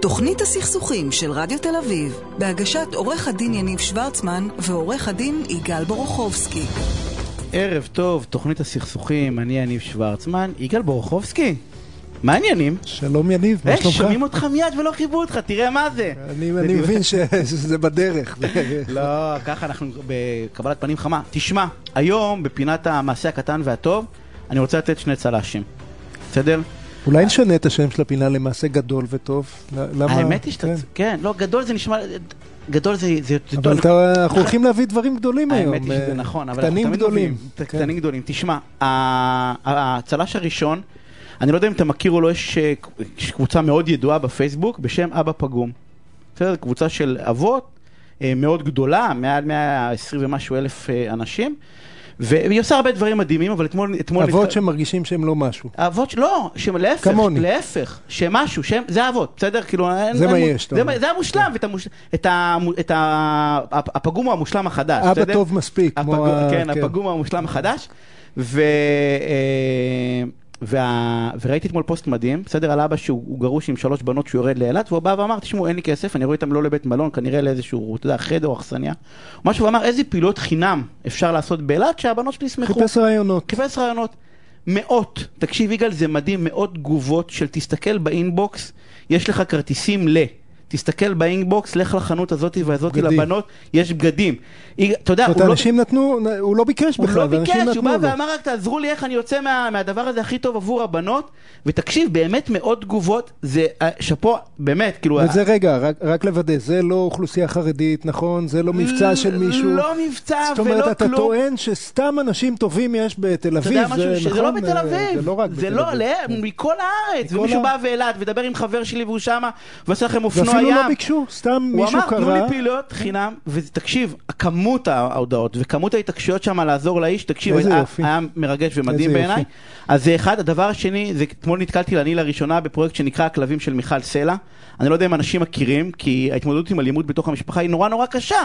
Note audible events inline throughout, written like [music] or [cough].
תוכנית הסכסוכים של רדיו תל אביב, בהגשת עורך הדין יניב שוורצמן ועורך הדין יגאל בורוכובסקי. ערב טוב, תוכנית הסכסוכים, אני יניב שוורצמן. יגאל בורוכובסקי, מה העניינים? שלום יניב, מה אה, שלומך? שומעים אותך מיד ולא חיברו אותך, תראה מה זה. אני אני מבין ש- [laughs] שזה בדרך. [laughs] לא, ככה אנחנו בקבלת פנים חמה. תשמע, היום בפינת המעשה הקטן והטוב, אני רוצה לתת שני צל"שים. בסדר? אולי נשנה את השם של הפינה למעשה גדול וטוב. למה? האמת היא שאתה... כן. כן, לא, גדול זה נשמע... גדול זה... זה- אבל אתה- אנחנו הולכים להביא דברים גדולים היום. האמת היא שזה אה, נכון, אבל קטנים גדולים. כן. קטנים גדולים. תשמע, הצל"ש הראשון, אני לא יודע אם אתה מכיר או לא, יש אה, יש קבוצה מאוד ידועה בפייסבוק בשם אבא פגום. בסדר? קבוצה של אבות, אה, מאוד גדולה, מעל 120 ומשהו אלף אנשים, והיא עושה הרבה דברים מדהימים, אבל אתמול... אתמול אבות שמרגישים שהם לא משהו. אבות, לא, שלהפך, כמוני. להפך, שמשהו, שהם, זה אבות, בסדר? כאילו, אין- זה אין מה יש, זה זה המושלם, ואת המוש- את ה- את ה- הפגום המושלם החדש, אבא בסדר? טוב מספיק. כמו הפגום, ה- כן, הפגום המושלם החדש. ו... אה, וה... וראיתי אתמול פוסט מדהים, בסדר, על אבא שהוא הוא גרוש עם שלוש בנות שהוא יורד לאילת, והוא בא ואמר, תשמעו, אין לי כסף, אני רואה אותם לא לבית מלון, כנראה לאיזשהו, אתה יודע, חדר או אכסניה. משהו, הוא אמר, איזה פעילות חינם אפשר לעשות באילת שהבנות שלי ישמחו. חיפש רעיונות. חיפש רעיונות. מאות, תקשיב יגאל, זה מדהים, מאות תגובות של תסתכל באינבוקס, יש לך כרטיסים ל... תסתכל באינבוקס, לך לחנות הזאתי והזאתי בגדים. לבנות, יש בגדים. אתה יודע, זאת הוא לא... אנשים נתנו, הוא לא ביקש הוא בכלל, לא ואנשים ביקש, הוא בא. ואמר רק תעזרו לי איך אני יוצא מה, מהדבר הזה הכי טוב עבור הבנות ותקשיב באמת מאות תגובות זה אה, שאפו באמת כאילו וזה רגע, רק- רק לוודא, זה לא אוכלוסייה חרדית, נכון? זה לא מבצע של מישהו. לא מבצע זאת ולא אומרת, אתה כלום. טוען שסתם אנשים טובים יש בתל אתה יודע אביב, משהו זה לא נכון, בתל אה, אביב, זה לא רק זה בתל לא, אביב. לה- כן. מכל הארץ, ומישהו בא ואילת, ודבר עם חבר שלי והוא שמה, ועושה לכם אופנוע ואפילו ים. לא ביקשו, סתם הוא מישהו אמר, תנו לי קרא. פעילויות חינם, ותקשיב, כמות ההודעות וכמות ההתעקשויות שם לעזור לאיש, תקשיב, היה. היה מרגש ומדהים בעיניי. אז זה אחד, הדבר השני, זה אתמול נתקלתי אני לראשונה בפרויקט שנקרא הכלבים של מיכל סלע. אני לא יודע אם אנשים מכירים, כי ההתמודדות עם אלימות בתוך המשפחה היא נורא נורא קשה.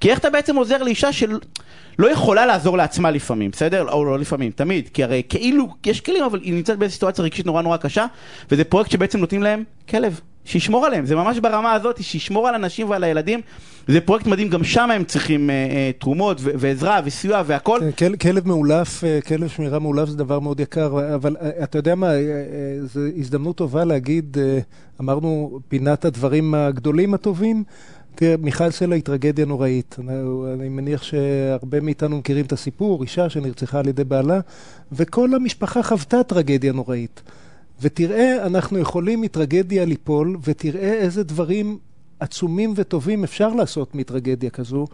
כי איך אתה בעצם עוזר לאישה שלא יכולה לעזור לעצמה לפעמים, בסדר? או לא לפעמים, תמיד. כי הרי כאילו, יש כלים, אבל היא נמצאת באיזו סיטואציה רגשית נורא נורא קשה, וזה פרויקט שבעצם נותנים להם כלב. שישמור עליהם, זה ממש ברמה הזאת, שישמור על הנשים ועל הילדים. זה פרויקט מדהים, גם שם הם צריכים אה, אה, תרומות ו- ועזרה וסיוע והכל. כן, כל- כלב מאולף, אה, כלב שמירה מאולף זה דבר מאוד יקר, אבל אה, אתה יודע מה, אה, אה, זו הזדמנות טובה להגיד, אה, אמרנו, פינת הדברים הגדולים הטובים. תראה, מיכל סלע היא טרגדיה נוראית. אני- אני מניח שהרבה מאיתנו מכירים את הסיפור, אישה שנרצחה על ידי בעלה, וכל המשפחה חוותה טרגדיה נוראית. ותראה, אנחנו יכולים מטרגדיה ליפול, ותראה איזה דברים עצומים וטובים אפשר לעשות מטרגדיה כזו.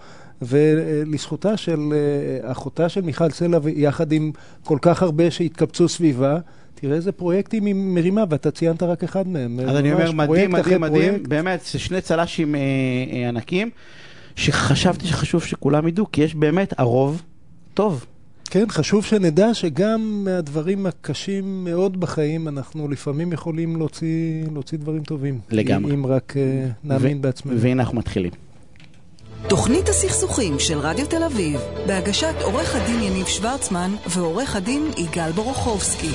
ולזכותה של אה, אחותה של מיכל סלע, יחד עם כל כך הרבה שהתקבצו סביבה, תראה איזה פרויקטים היא מרימה, ואתה ציינת רק אחד מהם. אז אני ממש אומר, מדהים, מדהים, מדהים, פרויקט. באמת, זה שני צל"שים אה, אה, ענקים, שחשבתי שחשוב שכולם ידעו, כי יש באמת הרוב טוב. כן, חשוב שנדע שגם מהדברים הקשים מאוד בחיים, אנחנו לפעמים יכולים להוציא, להוציא דברים טובים. לגמרי. אם רק אה, נאמין ו- בעצמנו. והנה אנחנו מתחילים. תוכנית הסכסוכים של רדיו תל אביב, בהגשת עורך הדין יניב שוורצמן ועורך הדין יגאל בורוכובסקי.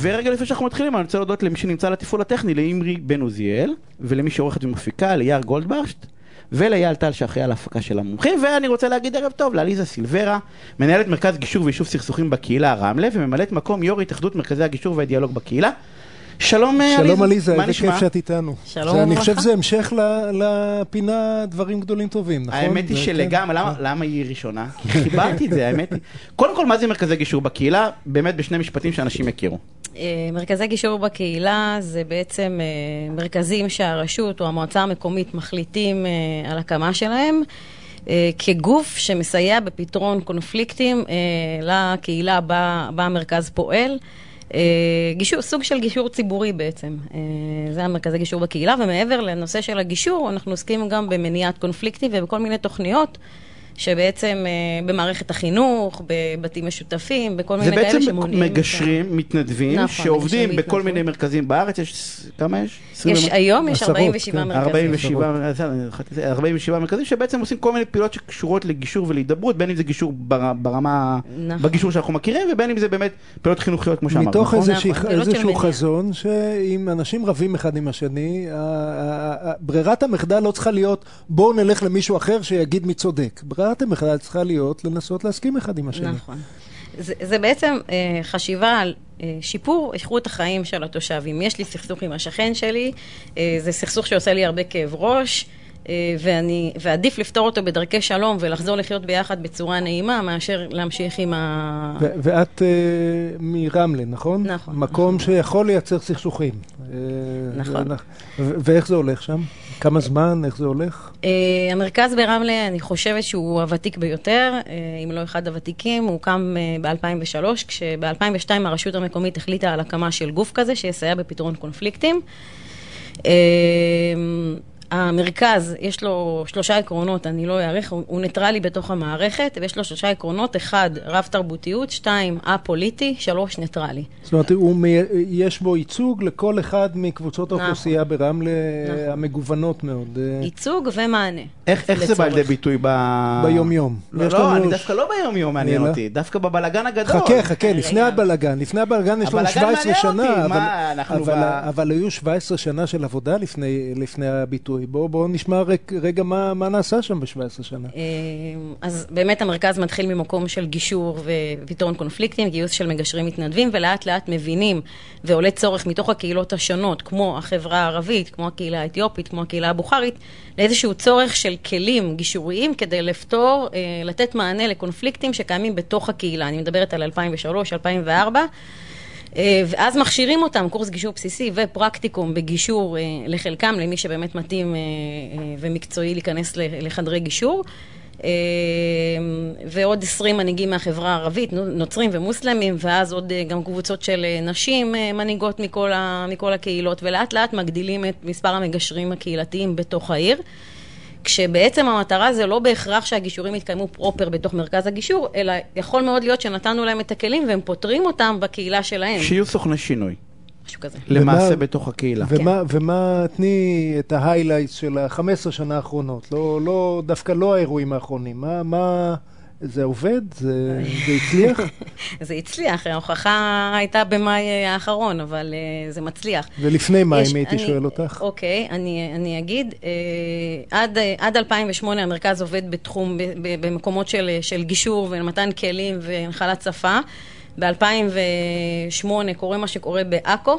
ורגע לפני שאנחנו מתחילים, אני רוצה להודות למי שנמצא על התפעול הטכני, לאמרי בן עוזיאל, ולמי שעורכת ומפיקה, ליאר גולדברשט, ולאייל טל שאחראי על ההפקה של המומחים, ואני רוצה להגיד ערב טוב לעליזה סילברה, מנהלת מרכז גישור ויישוב סכסוכים בקהילה רמלה, וממלאת מקום יו"ר התאחדות מרכזי הגישור והדיאלוג בקהילה. שלום אה, שלום עליזה, איזה? כיף שאת איתנו. שלום זה, אני וברכה. חושב שזה המשך ל- לפינה דברים גדולים טובים, נכון? האמת היא זה- שלגמרי, כן. למה, למה היא ראשונה? כי חיברתי את זה, האמת היא. קודם כל, מה זה מרכזי גישור בקהילה? באמת בשני משפטים שאנשים יכירו. אה, מרכזי גישור בקהילה זה בעצם אה, מרכזים שהרשות או המועצה המקומית מחליטים אה, על הקמה שלהם. כגוף שמסייע בפתרון קונפליקטים לקהילה בה, בה המרכז פועל. גישור, סוג של גישור ציבורי בעצם. זה המרכזי גישור בקהילה, ומעבר לנושא של הגישור, אנחנו עוסקים גם במניעת קונפליקטים ובכל מיני תוכניות שבעצם אה, במערכת החינוך, בבתים משותפים, בכל מיני כאלה זה שמונעים. בעצם מגשרים, מתנדבים, נכון, שעובדים מגשרים בכל בהתנדבות. מיני מרכזים בארץ, יש, כמה יש? יש, 20 היום יש עשרות, 47 כן. מרכזים. 47, בסדר, חשבתי שזה 47 מרכזים שבעצם עושים כל מיני פעולות שקשורות לגישור ולהידברות, בין אם זה גישור בר, ברמה, נכון. בגישור שאנחנו מכירים, ובין אם זה באמת פעולות חינוכיות כמו שאמרת, מתוך נכון? איזושהי- נכון, פעילות איזשהו. חזון, שאם אנשים רבים אחד עם השני, ברירת המחדל לא צריכה להיות בואו נלך למישהו אחר שיגיד מי צודק. ברירת המחדל צריכה להיות לנסות להסכים אחד עם השני. נכון. זה, זה בעצם אה, חשיבה על אה, שיפור איכות החיים של התושבים. יש לי סכסוך עם השכן שלי, אה, זה סכסוך שעושה לי הרבה כאב ראש, אה, ואני, ועדיף לפתור אותו בדרכי שלום ולחזור לחיות ביחד בצורה נעימה, מאשר להמשיך עם ה... ו- ואת אה, מרמלה, נכון? נכון, מקום שיכול לייצר סכסוכים. אה, נכון. ו- ואיך זה הולך שם? כמה זמן? איך זה הולך? אה, המרכז ברמלה, אני חושבת שהוא הוותיק ביותר, אה, אם לא אחד הוותיקים, הוא הוקם אה, ב-2003, כשב-2002 הרשות המקומית החליטה על הקמה של גוף כזה שיסייע בפתרון קונפליקטים. המרכז, יש לו שלושה עקרונות, אני לא אאריך, הוא, הוא ניטרלי בתוך המערכת, ויש לו שלושה עקרונות, אחד, רב-תרבותיות, שתיים, א-פוליטי, שלוש, ניטרלי. זאת אומרת, הוא מי... יש בו ייצוג לכל אחד מקבוצות נכון. האוכלוסייה ברמלה נכון. המגוונות מאוד. אה, ייצוג ומענה. איך, איך זה בא. לידי ביטוי ב... ביום-יום. לא, לא, לנו אני ש- דווקא לא ביום-יום מעניין אלא? אותי, דווקא בבלגן הגדול. חכה, חכה, לפני. הבלגן. לפני הבלגן יש לנו הבלגן 17 מעניין שנה, אותי, אבל, מה, אבל, ב- אבל היו 17 שנה של עבודה לפני, לפני הביטוי. בואו בוא נשמע רק, רגע מה, מה נעשה שם ב-17 שנה. אה, אז באמת המרכז מתחיל ממקום של גישור ופתרון קונפליקטים, גיוס של מגשרים מתנדבים, ולאט לאט מבינים ועולה צורך מתוך הקהילות השונות, כמו החברה הערבית, כמו הקהילה האתיופית, כמו הקהילה הבוכרית, לאיזשהו צורך של כלים גישוריים כדי לפתור, אה, לתת מענה לקונפליקטים שקיימים בתוך הקהילה. אני מדברת על 2003, 2004. אה, ואז מכשירים אותם, קורס גישור בסיסי ופרקטיקום בגישור אה, לחלקם, למי שבאמת מתאים אה, ומקצועי להיכנס לחדרי גישור. ועוד 20 מנהיגים מהחברה הערבית, נו- נוצרים ומוסלמים, ואז עוד גם קבוצות של נשים מנהיגות מכל, ה, מכל הקהילות, ולאט לאט מגדילים את מספר המגשרים הקהילתיים בתוך העיר. כשבעצם המטרה זה לא בהכרח שהגישורים יתקיימו פר אופר בתוך מרכז הגישור, אלא יכול מאוד להיות שנתנו להם את הכלים והם פותרים אותם בקהילה שלהם, שיהיו סוכני שינוי, משהו כזה. למעשה ומה- בתוך הקהילה. ומה, ומה, תני את ה highlights של ה-15 שנה האחרונות, לא, לא, דווקא לא האירועים האחרונים. מה, מה, זה עובד? זה, זה הצליח? [laughs] זה הצליח, ההוכחה הייתה במאי אה, האחרון, אבל אה, זה מצליח. ולפני מה, יש- אם הייתי אני- שואל אותך? אוקיי, אני, אני אגיד, אה, עד, אה, עד 2008 המרכז עובד בתחום, ב, ב, במקומות של, של גישור ומתן כלים והנחלת שפה. ב-2008 קורה מה שקורה בעכו.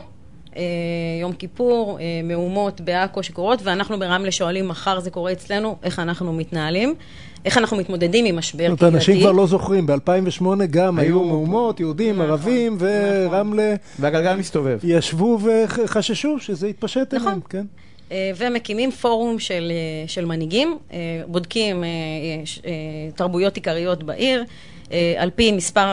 יום כיפור, מהומות בעכו שקורות, ואנחנו ברמלה שואלים, מחר זה קורה אצלנו, איך אנחנו מתנהלים, איך אנחנו מתמודדים עם משבר זאת אומרת, קהילתי. אנשים כבר לא זוכרים, ב-2008 גם היו- מהומות, יהודים, נכון, ערבים, ורמלה והגלגל מסתובב. ישבו וחששו שזה יתפשט נכון. אליהם, כן? אה, ומקימים פורום של, אה, של מנהיגים, אה, בודקים תרבויות עיקריות בעיר, על פי מספר,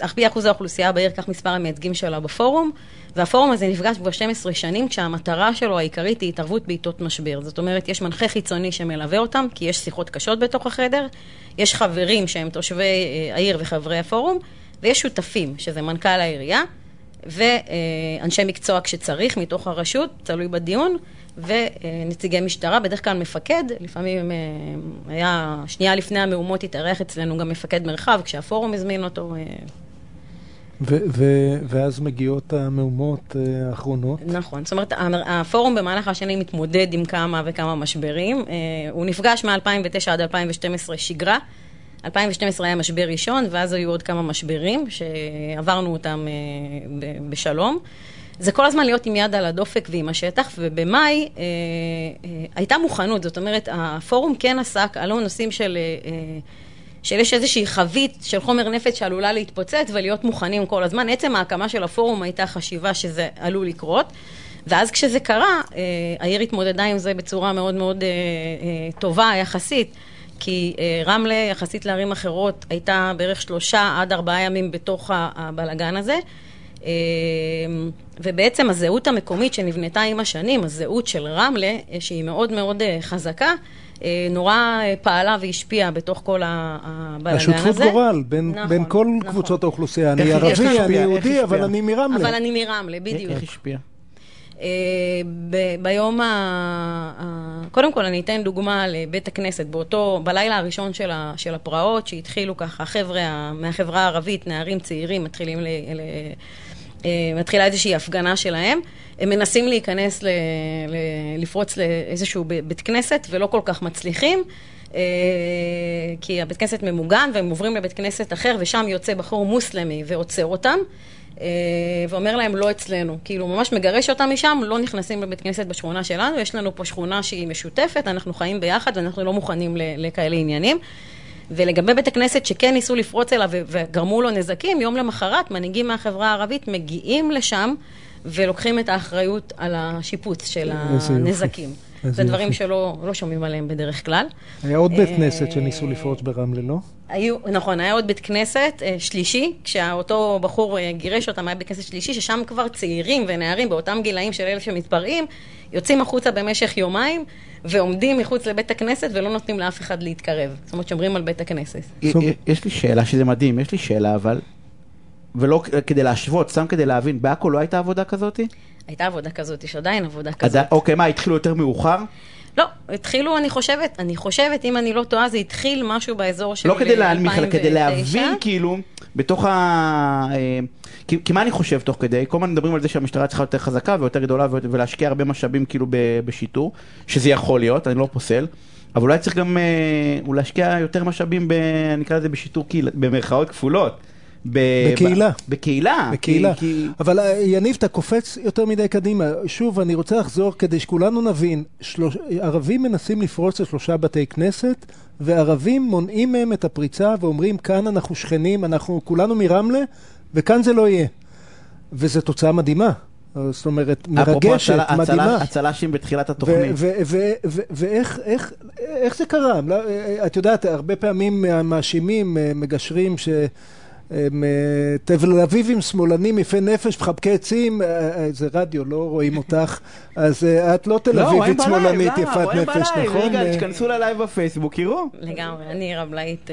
על פי אחוז האוכלוסייה בעיר, כך מספר המייצגים שלה בפורום, והפורום הזה נפגש כבר 12 שנים, כשהמטרה שלו העיקרית היא התערבות בעיתות משבר. זאת אומרת, יש מנחה חיצוני שמלווה אותם, כי יש שיחות קשות בתוך החדר, יש חברים שהם תושבי אה, העיר וחברי הפורום, ויש שותפים, שזה מנכ"ל העירייה, ואנשי מקצוע כשצריך, מתוך הרשות, תלוי בדיון, ונציגי משטרה, בדרך כלל מפקד, לפעמים אה, היה, שנייה לפני המהומות התארח אצלנו גם מפקד מרחב, כשהפורום הזמין אותו. ו- ו- ואז מגיעות המהומות אה, האחרונות. נכון, זאת אומרת, הפורום במהלך השנים מתמודד עם כמה וכמה משברים. אה, הוא נפגש מ-2009 עד 2012 שגרה. 2012 היה משבר ראשון, ואז היו עוד כמה משברים שעברנו אותם אה, ב- בשלום. זה כל הזמן להיות עם יד על הדופק ועם השטח, ובמאי אה, אה, הייתה מוכנות, זאת אומרת, הפורום כן עסק, עלו נושאים של... אה, אה, של יש איזושהי חבית של חומר נפץ שעלולה להתפוצץ ולהיות מוכנים כל הזמן. עצם ההקמה של הפורום הייתה חשיבה שזה עלול לקרות. ואז כשזה קרה, אה, העיר התמודדה עם זה בצורה מאוד מאוד אה, אה, טובה יחסית, כי אה, רמלה, יחסית לערים אחרות, הייתה בערך שלושה עד ארבעה ימים בתוך הבלגן הזה. אה, ובעצם הזהות המקומית שנבנתה עם השנים, הזהות של רמלה, אה, שהיא מאוד מאוד אה, חזקה, נורא פעלה והשפיעה בתוך כל הבלאגן הזה. השותפות גורל בין, נכון, בין כל נכון. קבוצות האוכלוסייה. אני ערבי, אני יהודי, אבל אני מרמלה. אבל אני מרמלה, בדיוק. איך השפיע? ביום ה... קודם כל אני אתן דוגמה לבית הכנסת, באותו, בלילה הראשון של, ה, של הפרעות, שהתחילו ככה חבר'ה מהחברה הערבית, נערים צעירים, מתחילים ל... ל אה, מתחילה איזושהי הפגנה שלהם. הם מנסים להיכנס, ל, ל, לפרוץ לאיזשהו בית כנסת ולא כל כך מצליחים. אה, כי הבית כנסת ממוגן והם עוברים לבית כנסת אחר ושם יוצא בחור מוסלמי ועוצר אותם אה, ואומר להם לא אצלנו, כאילו ממש מגרש אותם משם, לא נכנסים לבית כנסת בשכונה שלנו, יש לנו פה שכונה שהיא משותפת, אנחנו חיים ביחד ואנחנו לא מוכנים לכאלה עניינים. ולגבי בית הכנסת שכן ניסו לפרוץ אליו וגרמו לו נזקים, יום למחרת מנהיגים מהחברה הערבית מגיעים לשם ולוקחים את האחריות על השיפוץ של הנזקים. זה דברים שלא לא שומעים עליהם בדרך כלל. היה עוד בית כנסת שניסו לפרוץ ברמלה, לא? היו, נכון, היה עוד בית כנסת אה, שלישי, כשאותו בחור אה, גירש אותם, היה בית כנסת שלישי, ששם כבר צעירים ונערים באותם גילאים של אלה שמתפרעים, יוצאים החוצה במשך יומיים ועומדים מחוץ לבית הכנסת ולא נותנים לאף אחד להתקרב. זאת אומרת, שומרים על בית הכנסת. יש לי שאלה שזה מדהים, יש לי שאלה אבל, ולא כדי להשוות, סתם כדי להבין, בעכו לא הייתה עבודה כזאתי? הייתה עבודה כזאת, יש עדיין עבודה כזאת. אוקיי, מה, התחילו יותר מאוחר? לא, התחילו, אני חושבת, אני חושבת, אם אני לא טועה, זה התחיל משהו באזור של 2009. לא כדי להנמיך, אלא כדי להבין, כאילו, בתוך ה... אה, כי, כי מה אני חושב תוך כדי? כל הזמן מדברים על זה שהמשטרה צריכה יותר חזקה ויותר גדולה ולהשקיע הרבה משאבים כאילו בשיטור, שזה יכול להיות, אני לא פוסל. אבל אולי צריך גם אה, להשקיע יותר משאבים, ב, אני אקרא לזה בשיטור קהילה, במרכאות כפולות. בקהילה. בקהילה. בקהילה. כי... אבל אה, יניב, אתה קופץ יותר מדי קדימה. שוב, אני רוצה לחזור כדי שכולנו נבין. שלוש... ערבים מנסים לפרוץ לשלושה בתי כנסת, וערבים מונעים מהם את הפריצה ואומרים, כאן אנחנו שכנים, אנחנו כולנו מרמלה, וכאן זה לא יהיה. וזו תוצאה מדהימה. זאת אומרת, מרגשת, מדהימה. הצל"שים בתחילת התוכנית. ואיך זה קרה? לא, אה, אה, את יודעת, הרבה פעמים מאשימים מגשרים ש... הם אה, תל אביבים שמאלנים יפי נפש, מחבקי עצים, אה, אה, זה רדיו, לא רואים אותך, אז את לא תל לא, אביבית שמאלנית לא, יפת נפש, נכון? רגע, תיכנסו ללייב בפייסבוק, יראו. לגמרי, אני רבלאית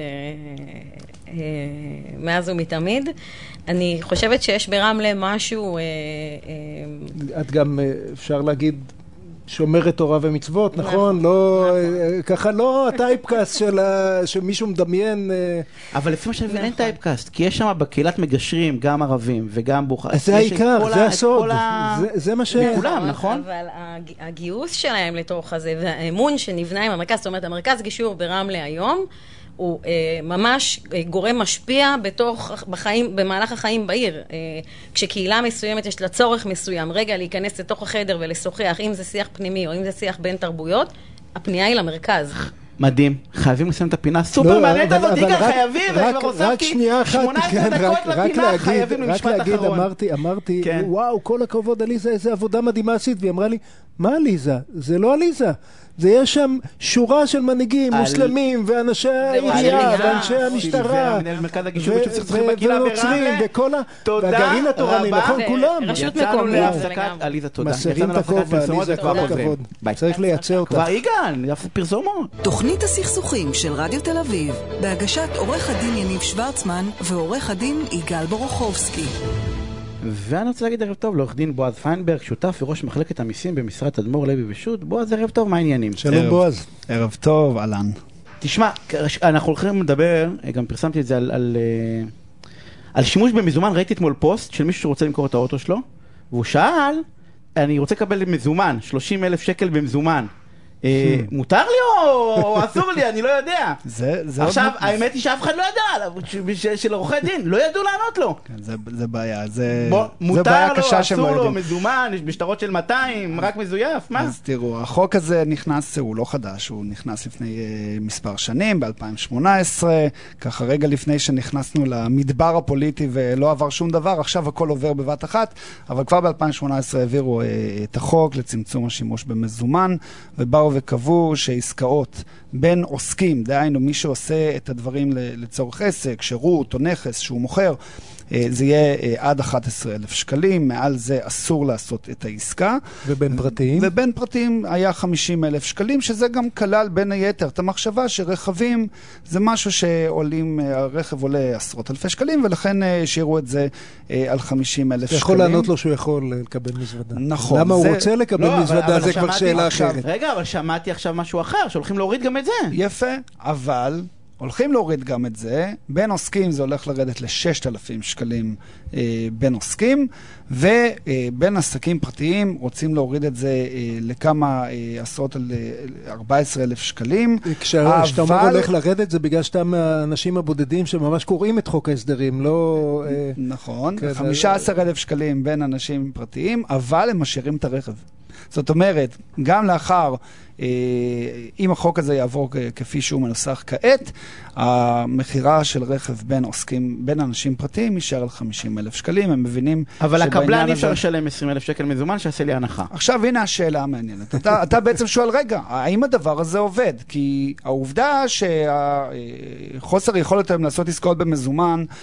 מאז ומתמיד. אני חושבת שיש ברמלה משהו... את גם, אפשר להגיד... שומרת תורה ומצוות, נכון? נכון? לא, נכון. ככה לא הטייפקאסט של שמישהו מדמיין. אה, אבל לפי מה שאני מבין אין. טייפקאסט, כי יש שם בקהילת מגשרים גם ערבים וגם בוכר. זה העיקר, זה הסוד, זה מה ש... כולם, נכון? אבל הגיוס שלהם לתוך הזה והאמון שנבנה עם המרכז, זאת אומרת, המרכז גישור ברמלה היום, הוא אה, ממש אה, גורם משפיע בתוך, בחיים, במהלך החיים בעיר. אה, כשקהילה מסוימת יש לה צורך מסוים, רגע להיכנס לתוך החדר ולשוחח, אם זה שיח פנימי או אם זה שיח בין תרבויות, הפנייה היא למרכז. מדהים, חייבים לסיים את הפינה סופר מעניינת הזאת, יגאל, חייבים, אני כבר הוספתי 18 דקות לפינה, חייבים למשפט אחרון. רק להגיד, אמרתי, אמרתי, כן. וואו, כל הכבוד, עליזה, איזה עבודה מדהימה עשית, והיא אמרה לי, מה עליזה? זה לא עליזה. זה יש שם שורה של מנהיגים, מוסלמים, ואנשי העירייה, ואנשי המשטרה, ונוצרים, וכל ה... והגרעין התורני, נכון, כולם. רשות מקומית. עליזה, תודה. מסירים את הכובע, עליזה, כל הכבוד. צריך לייצר אותה. כבר יגאל, פרסומות. תוכנית הסכסוכים של רדיו תל אביב, בהגשת עורך הדין יניב שוורצמן ועורך הדין יגאל בורוכובסקי. ואני רוצה להגיד ערב טוב לעורך דין בועז פיינברג, שותף וראש מחלקת המיסים במשרד תדמור לוי ושות'. בועז, ערב טוב, מה העניינים? שלום בועז. ערב טוב, אהלן. תשמע, אנחנו הולכים לדבר, גם פרסמתי את זה על, על, אה, על שימוש במזומן, ראיתי אתמול פוסט של מישהו שרוצה למכור את האוטו שלו, והוא שאל, אני רוצה לקבל מזומן, 30 אלף שקל במזומן. אה. מותר לי או אסור לי, אני לא יודע. עכשיו, האמת היא שאף אחד לא ידע, של עורכי דין, לא ידעו לענות לו. כן, זה בעיה, זה בעיה קשה שהם לא יודעים. מותר לו, אסור לו, מזומן, יש בשטרות של 200, רק מזויף, מה? אז תראו, החוק הזה נכנס, הוא לא חדש, הוא נכנס לפני אה, מספר שנים, ב-2018, ככה רגע לפני שנכנסנו למדבר הפוליטי ולא עבר שום דבר, עכשיו הכל עובר בבת אחת, אבל כבר ב-2018 העבירו אה, את החוק לצמצום השימוש במזומן, ובאו וקבעו שעסקאות בין עוסקים, דהיינו מי שעושה את הדברים לצורך עסק, שירות או נכס שהוא מוכר, זה יהיה אה, עד 11,000 שקלים, מעל זה אסור לעשות את העסקה. ובין פרטיים? ובין פרטיים היה 50,000 שקלים, שזה גם כלל בין היתר את המחשבה שרכבים זה משהו שעולים, אה, הרכב עולה עשרות אלפי שקלים, ולכן אה, השאירו את זה אה, על 50,000 שקלים. אתה יכול לענות לו שהוא יכול לקבל מזוודה. נכון, למה הוא זה- רוצה לקבל לא, מזוודה, אבל זה כבר שאלה אחרת. רגע, אבל שמעתי עכשיו משהו אחר, שהולכים להוריד גם את זה. יפה, אבל הולכים להוריד גם את זה. בין עוסקים זה הולך לרדת ל-6,000 שקלים אה, בין עוסקים, ובין עסקים פרטיים רוצים להוריד את זה אה, לכמה אה, עשרות על אה, 14,000 שקלים. כשאתה אומר אבל- הולך לרדת, זה בגלל שאתה מהאנשים הבודדים שממש קוראים את חוק ההסדרים, לא... אה, נכון, כן, 15,000 שקלים בין אנשים פרטיים, אבל הם משאירים את הרכב. זאת אומרת, גם לאחר, אה, אם החוק הזה יעבור כפי שהוא מנוסח כעת, המכירה של רכב בין עוסקים, בין אנשים פרטיים, יישאר על 50,000 שקלים. הם מבינים אבל לקבלן אי אפשר לשלם 20 אלף שקל מזומן, שיעשה לי הנחה. עכשיו הנה השאלה המעניינת. אתה, אתה בעצם שואל, רגע, האם הדבר הזה עובד? כי העובדה שהחוסר יכולת היום לעשות עסקאות במזומן, אה,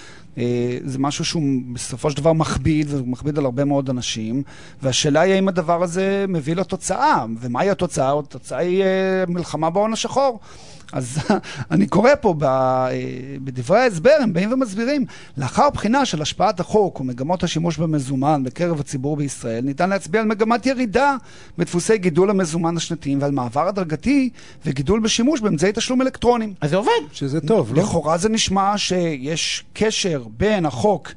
זה משהו שהוא בסופו של דבר מכביד, והוא מכביד על הרבה מאוד אנשים, והשאלה היא האם הדבר הזה מביא לתוצאה, ומהי התוצאה? התוצאה היא אה, מלחמה בהון השחור. אז [laughs] אני קורא פה ב, אה, בדברי ההסבר, הם באים ומסבירים, לאחר בחינה של השפעת החוק ומגמות השימוש במזומן בקרב הציבור בישראל, ניתן להצביע על מגמת ירידה בדפוסי גידול המזומן השנתיים ועל מעבר הדרגתי וגידול בשימוש באמצעי תשלום אלקטרונים. אז זה עובד. שזה טוב, לא? לכאורה זה נשמע שיש קשר בין החוק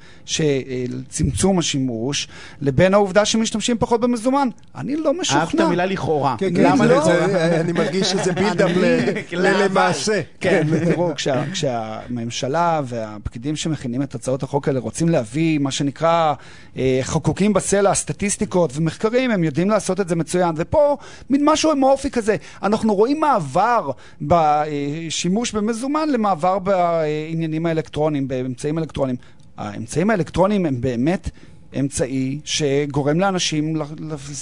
לצמצום השימוש לבין העובדה שמשתמשים פחות במזומן. אני לא משוכנע. אהבת המילה לכאורה. כן, כן, למה לא? זה- אני מרגיש שזה [laughs] בילדאפ ל- [laughs] לאהבה. ללמעשה. כן, תראו, כשה, כשהממשלה והפקידים שמכינים את הצעות החוק האלה רוצים להביא מה שנקרא אה, חקוקים בסלע, סטטיסטיקות ומחקרים, הם יודעים לעשות את זה מצוין. ופה מין משהו אמורפי כזה. אנחנו רואים מעבר בשימוש במזומן למעבר בעניינים האלקטרוניים, באמצעים אלקטרוניים. האמצעים האלקטרוניים הם באמת... אמצעי שגורם לאנשים לה-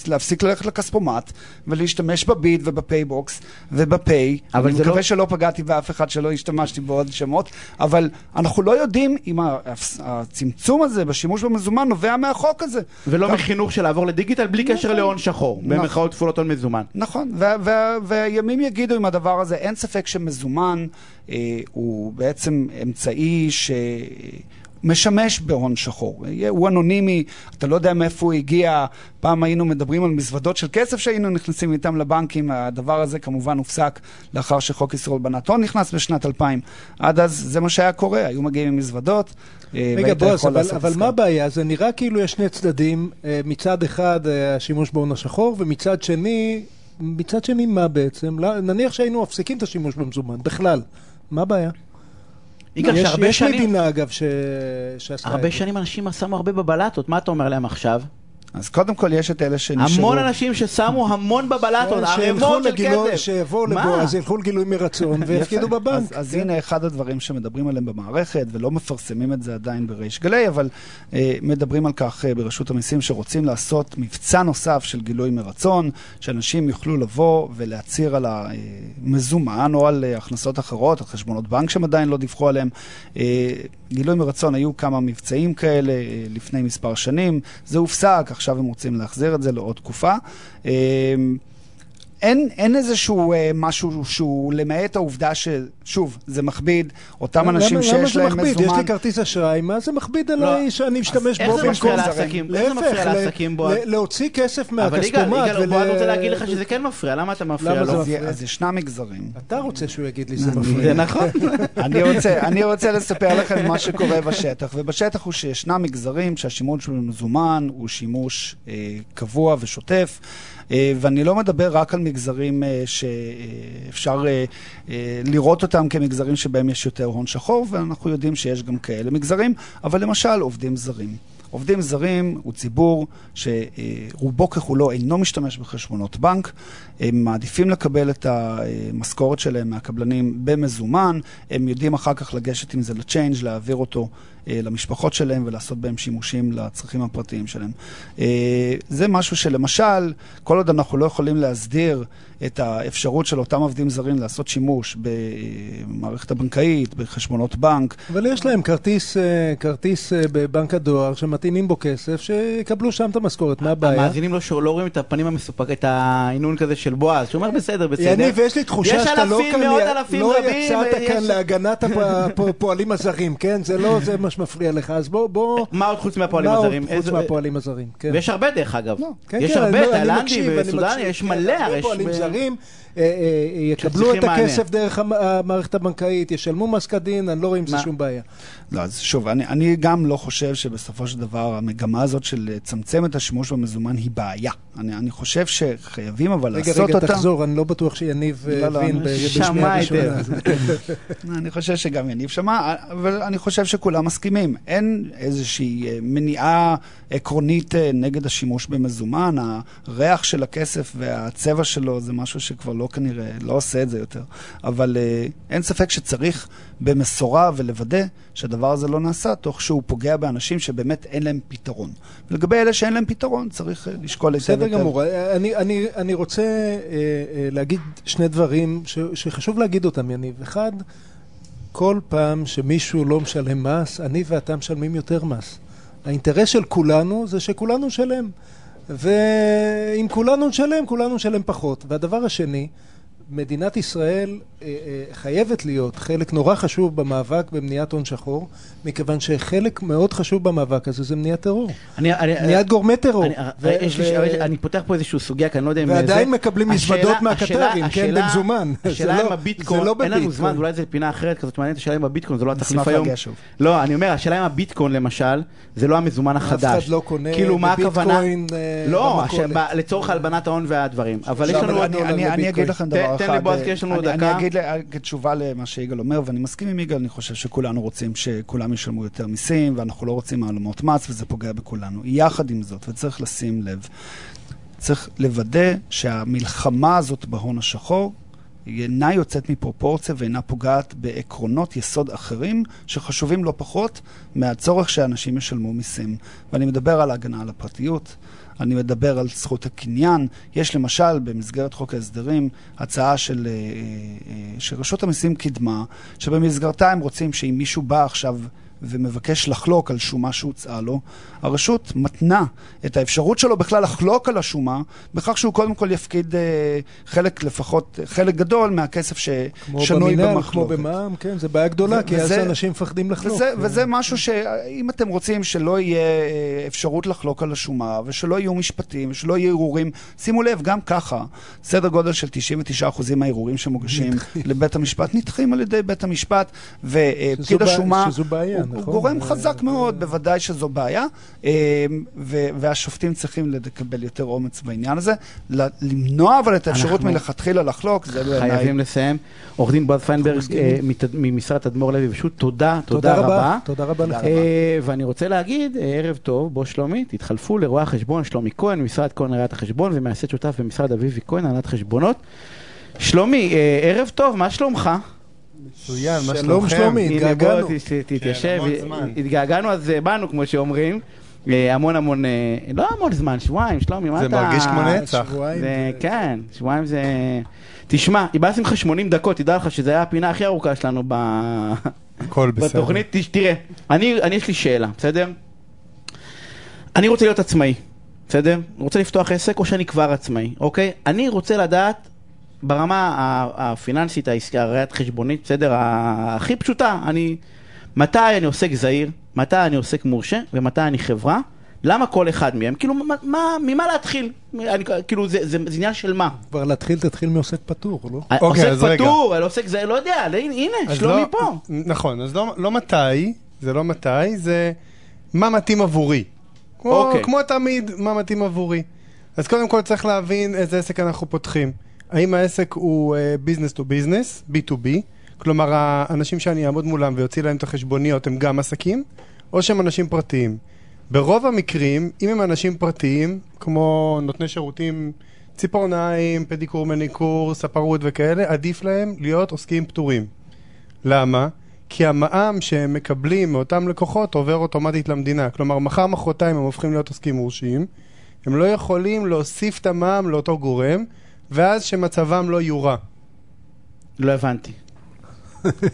להפסיק ללכת לכספומט ולהשתמש בביט ובפייבוקס וב pay. אני זה מקווה לא- שלא פגעתי באף אחד שלא השתמשתי בעוד שמות, אבל אנחנו לא יודעים אם הצמצום הזה בשימוש במזומן נובע מהחוק הזה. ולא גם- מחינוך של לעבור לדיגיטל בלי קשר נכון. להון שחור. נכון. במרכאות כפולות הון מזומן. נכון, וה- וה- והימים יגידו עם הדבר הזה. אין ספק שמזומן אה, הוא בעצם אמצעי ש... משמש בהון שחור. הוא אנונימי, אתה לא יודע מאיפה הוא הגיע. פעם היינו מדברים על מזוודות של כסף שהיינו נכנסים איתם לבנקים. הדבר הזה כמובן הופסק לאחר שחוק איסור הלבנת הון נכנס בשנת 2000. עד אז זה מה שהיה קורה, היו מגיעים עם מזוודות. אה, רגע, בועז, אבל, אבל עסקה. מה הבעיה? זה נראה כאילו יש שני צדדים. אה, מצד אחד אה, השימוש בהון השחור, ומצד שני, מצד שני מה בעצם? לא, נניח שהיינו מפסיקים את השימוש במזומן, בכלל. מה הבעיה? יגאל, יש, שהרבה יש שנים... מדינה, אגב, ש... שעשתה את הרבה זה. שנים אנשים שמו הרבה בבלטות, מה אתה אומר להם עכשיו? אז קודם כל יש את אלה שנשארו. המון אנשים ששמו המון בבלטות, [laughs] ערימות של כסף. שיבואו מה? לבועז, ילכו לגילוי מרצון [laughs] ויפקידו. בבנק. אז, אז הנה אחד הדברים שמדברים עליהם במערכת, ולא מפרסמים את זה עדיין בריש גלי, אבל אה, מדברים על כך אה, ברשות המיסים, שרוצים לעשות מבצע נוסף של גילוי מרצון, שאנשים יוכלו לבוא ולהצהיר על המזומן או על אה, הכנסות אחרות, על חשבונות בנק שהם עדיין לא דיווחו עליהם. אה, גילוי מרצון, היו כמה מבצעים כאלה אה, לפני מספר שנים, זה הופסק, עכשיו הם רוצים להחזיר את זה לעוד תקופה. אין, אין איזשהו אה, משהו שהוא, למעט העובדה ששוב, זה מכביד, אותם אנשים למה, שיש למה זה להם מכביד? מזומן. יש לי כרטיס אשראי, מה זה מכביד עליי שאני משתמש איך בו זה מפריע במקום לעסקים? איך זה מפריע להפך, לעסקים, ל- בועז? להוציא כסף אבל יגאל, מהכספומט. יגאל, בועז רוצה להגיד לך שזה כן מפריע, למה אתה מפריע למה לו? זה אז, מפריע? אז ישנם מגזרים. אתה רוצה שהוא יגיד לי זה זה מפריע. נכון. [laughs] אני רוצה, אני רוצה לספר לכם מה שקורה בשטח, ובשטח הוא שישנם מגזרים שהשימוש במזומן הוא שימוש אה, קבוע ושוטף, אה, ואני לא מדבר רק על מגזרים אה, שאפשר אה, אה, לראות אותם כמגזרים שבהם יש יותר הון שחור, ואנחנו יודעים שיש גם כאלה מגזרים, אבל למשל עובדים זרים. עובדים זרים הוא ציבור שרובו ככולו אינו משתמש בחשבונות בנק, הם מעדיפים לקבל את המשכורת שלהם מהקבלנים במזומן, הם יודעים אחר כך לגשת עם זה לצ'יינג', להעביר אותו למשפחות שלהם ולעשות בהם שימושים לצרכים הפרטיים שלהם. אה, זה משהו שלמשל, כל עוד אנחנו לא יכולים להסדיר את האפשרות של אותם עובדים זרים לעשות שימוש במערכת הבנקאית, בחשבונות בנק. אבל יש להם כרטיס, אה, כרטיס אה, בבנק הדואר שמטעינים בו כסף, שיקבלו שם את המשכורת, מה הבעיה? המאזינים לא, שור- לא רואים את הפנים המסופק, את ההנהון כזה של בועז, שאומר בסדר, בסדר. יניב, יש לי תחושה יש שאתה לא אלפים, כאן, מאות אלפים לא רבים, יצאת יש- כאן להגנת הפ- הפועלים הזרים, כן? זה לא זה מה שמפריע לך, אז בוא, בוא... מה עוד חוץ מהפועלים מה עוד הזרים? חוץ מהפועלים הזרים, כן. ויש הרבה דרך אגב. כן, יש כן, הרבה, אני תאילנדי וסודני, יש כן, מלא, הרבה יש... פועלים זרים אה, אה, יקבלו את. הכסף דרך המ- המערכת הבנקאית, ישלמו מס כדין, אני לא רואה עם זה? שום בעיה. לא, אז שוב, אני, אני גם לא חושב שבסופו של דבר המגמה הזאת של לצמצם את השימוש במזומן היא בעיה. אני, אני חושב שחייבים אבל רגע, לעשות רגע, אותה. תחזור, אני לא בטוח שיניב אה, לא, לא, הבין אני ב- שמע בשנייה היטב. הראשונה. [laughs] אני חושב שגם יניב שמע, אבל אני חושב שכולם מסכימים. אין איזושהי אה, מניעה עקרונית אה, נגד השימוש במזומן. הריח של הכסף והצבע שלו זה משהו שכבר לא כנראה, לא עושה את זה יותר. אבל אה, אין ספק שצריך במשורה ולוודא שהדבר הזה לא נעשה, תוך שהוא פוגע באנשים שבאמת אין להם פתרון. ולגבי אלה שאין להם פתרון, צריך לשקול היטב בסדר. גמור. אני, אני, אני רוצה אה, אה, להגיד שני דברים ש, שחשוב להגיד אותם, יניב. אחד, כל פעם שמישהו לא משלם מס, אני ואתה משלמים יותר מס. האינטרס של כולנו זה שכולנו נשלם. ואם כולנו נשלם, כולנו נשלם פחות. והדבר השני, מדינת ישראל חייבת להיות חלק נורא חשוב במאבק במניעת הון שחור, מכיוון שחלק מאוד חשוב במאבק הזה זה מניעת טרור. אני- אני- מניעת גורמי טרור. אני- ו- יש לי- ו- אבל אני פותח פה איזשהו סוגיה, כי אני לא יודע אם... ועדיין זה- מקבלים השאלה- מזוודות מהקטרים, כן, במזומן. זה השאלה לא- אם זה הביטקוין, לא אין לנו בביטקוין. זמן, אולי זו פינה אחרת כזאת מעניינת, השאלה אם הביטקוין זה לא התחליף היום. לא, אני אומר, השאלה אם הביטקוין למשל, זה לא המזומן אף החדש. אחד לא קונה כאילו, מה הכוונה? בביטקוין, אה, לא, לצורך הלבנת ההון והדברים. אבל יש לא, לנו... אני, אגיד לכם דבר אחד. תן לי, בועז, אה, כי יש לנו אני, דקה. אגיד כתשובה למה שיגאל אומר, ואני מסכים עם יגאל, אני חושב שכולנו רוצים שכולם ישלמו יותר מיסים, ואנחנו לא רוצים העלמות מס, וזה פוגע בכולנו. יחד עם זאת, וצריך לשים לב, צריך לוודא שהמלחמה הזאת בהון השחור היא אינה יוצאת מפרופורציה ואינה פוגעת בעקרונות יסוד אחרים שחשובים לא פחות מהצורך שאנשים ישלמו מיסים. ואני מדבר על ההגנה על הפרטיות, אני מדבר על זכות הקניין. יש למשל במסגרת חוק ההסדרים הצעה של, אה, אה, שרשות המיסים קידמה, שבמסגרתה הם רוצים שאם מישהו בא עכשיו ומבקש לחלוק על שומה שהוצעה לו, הרשות מתנה את האפשרות שלו בכלל לחלוק על השומה, בכך שהוא קודם כל יפקיד אה, חלק לפחות, חלק גדול מהכסף כמו ששנוי במינהל, כמו במחלוקת. במע"מ, כן, זה בעיה גדולה, ו- כי אז וזה- אנשים מפחדים לחלוק. וזה, כן. וזה משהו שאם אתם רוצים שלא יהיה אה, אפשרות לחלוק על השומה, ושלא יהיו משפטים, ושלא יהיו ערעורים, שימו לב, גם ככה, סדר גודל של 99% מהערעורים שמוגשים [laughs] לבית המשפט נדחים על ידי בית המשפט, ופקיד בעיה- השומה שזו בעיה, הוא, נכון? הוא גורם זה- חזק זה- מאוד, בוודאי שזו בעיה, אה, ו- והשופטים צריכים לקבל יותר אומץ בעניין הזה. למנוע אבל את האפשרות אנחנו מלכתחילה לחלוק, זה בעיניי... חייבים לסיים. עורך דין בועז פיינברג. אה, ממשרד תדמור לוי ושות', תודה, תודה תודה רבה. רבה. תודה רבה לך. אה, ואני רוצה להגיד, אה, ערב טוב, בוא שלומי, תתחלפו לרואה החשבון שלומי כהן, ממשרד כהן ראיית החשבון ומייסד שותף במשרד אביבי כהן, הנהלת חשבונות. שלומי, אה, ערב טוב, מה שלומך? מצוין, מה שלום? שלומי, הנה, התגעגענו. תתיישב. זמן. התגעגענו אז אה, באנו, כמו שאומרים. אה, המון המון, אה, לא המון זמן, שבועיים, שלומי, מה זה אתה... מרגיש כמו נצח. שבועיים. זה, כן, שבועיים זה... תשמע, איבדתי לך 80 דקות, תדע לך שזו הייתה הפינה הכי ארוכה שלנו ב... הכל בסדר. בתוכנית. תראה, אני, אני יש לי שאלה, בסדר? אני רוצה להיות עצמאי, בסדר? אני רוצה לפתוח עסק או שאני כבר עצמאי, אוקיי? אני רוצה לדעת ברמה הפיננסית, הראיית חשבונית, בסדר? הכי פשוטה, אני... מתי אני עוסק זעיר, מתי אני עוסק מורשה ומתי אני חברה. למה כל אחד מהם? כאילו, מה, מה, ממה להתחיל? אני, כאילו, זה, זה, זה עניין של מה? כבר להתחיל, תתחיל מעוסק פטור, לא? אוקיי, עוסק אז רגע. פטור, על עוסק זה, לא יודע, הנה, שלומי לא- פה. נכון, אז לא, לא מתי, זה לא מתי, זה מה מתאים עבורי. כמו, אוקיי. כמו תמיד, מה מתאים עבורי. אז קודם כל צריך להבין איזה עסק אנחנו פותחים. האם העסק הוא business to business, B2B, כלומר האנשים שאני אעמוד מולם ויוציא להם את החשבוניות הם גם עסקים, או שהם אנשים פרטיים. ברוב המקרים, אם הם אנשים פרטיים, כמו נותני שירותים, ציפורניים, פדיקור, מניקור, ספרות וכאלה, עדיף להם להיות עוסקים פטורים. למה? כי המע"מ שהם מקבלים מאותם לקוחות עובר אוטומטית למדינה. כלומר, מחר מחרתיים הם הופכים להיות עוסקים מורשים, הם לא יכולים להוסיף את המע"מ לאותו גורם, ואז שמצבם לא יורע. לא הבנתי.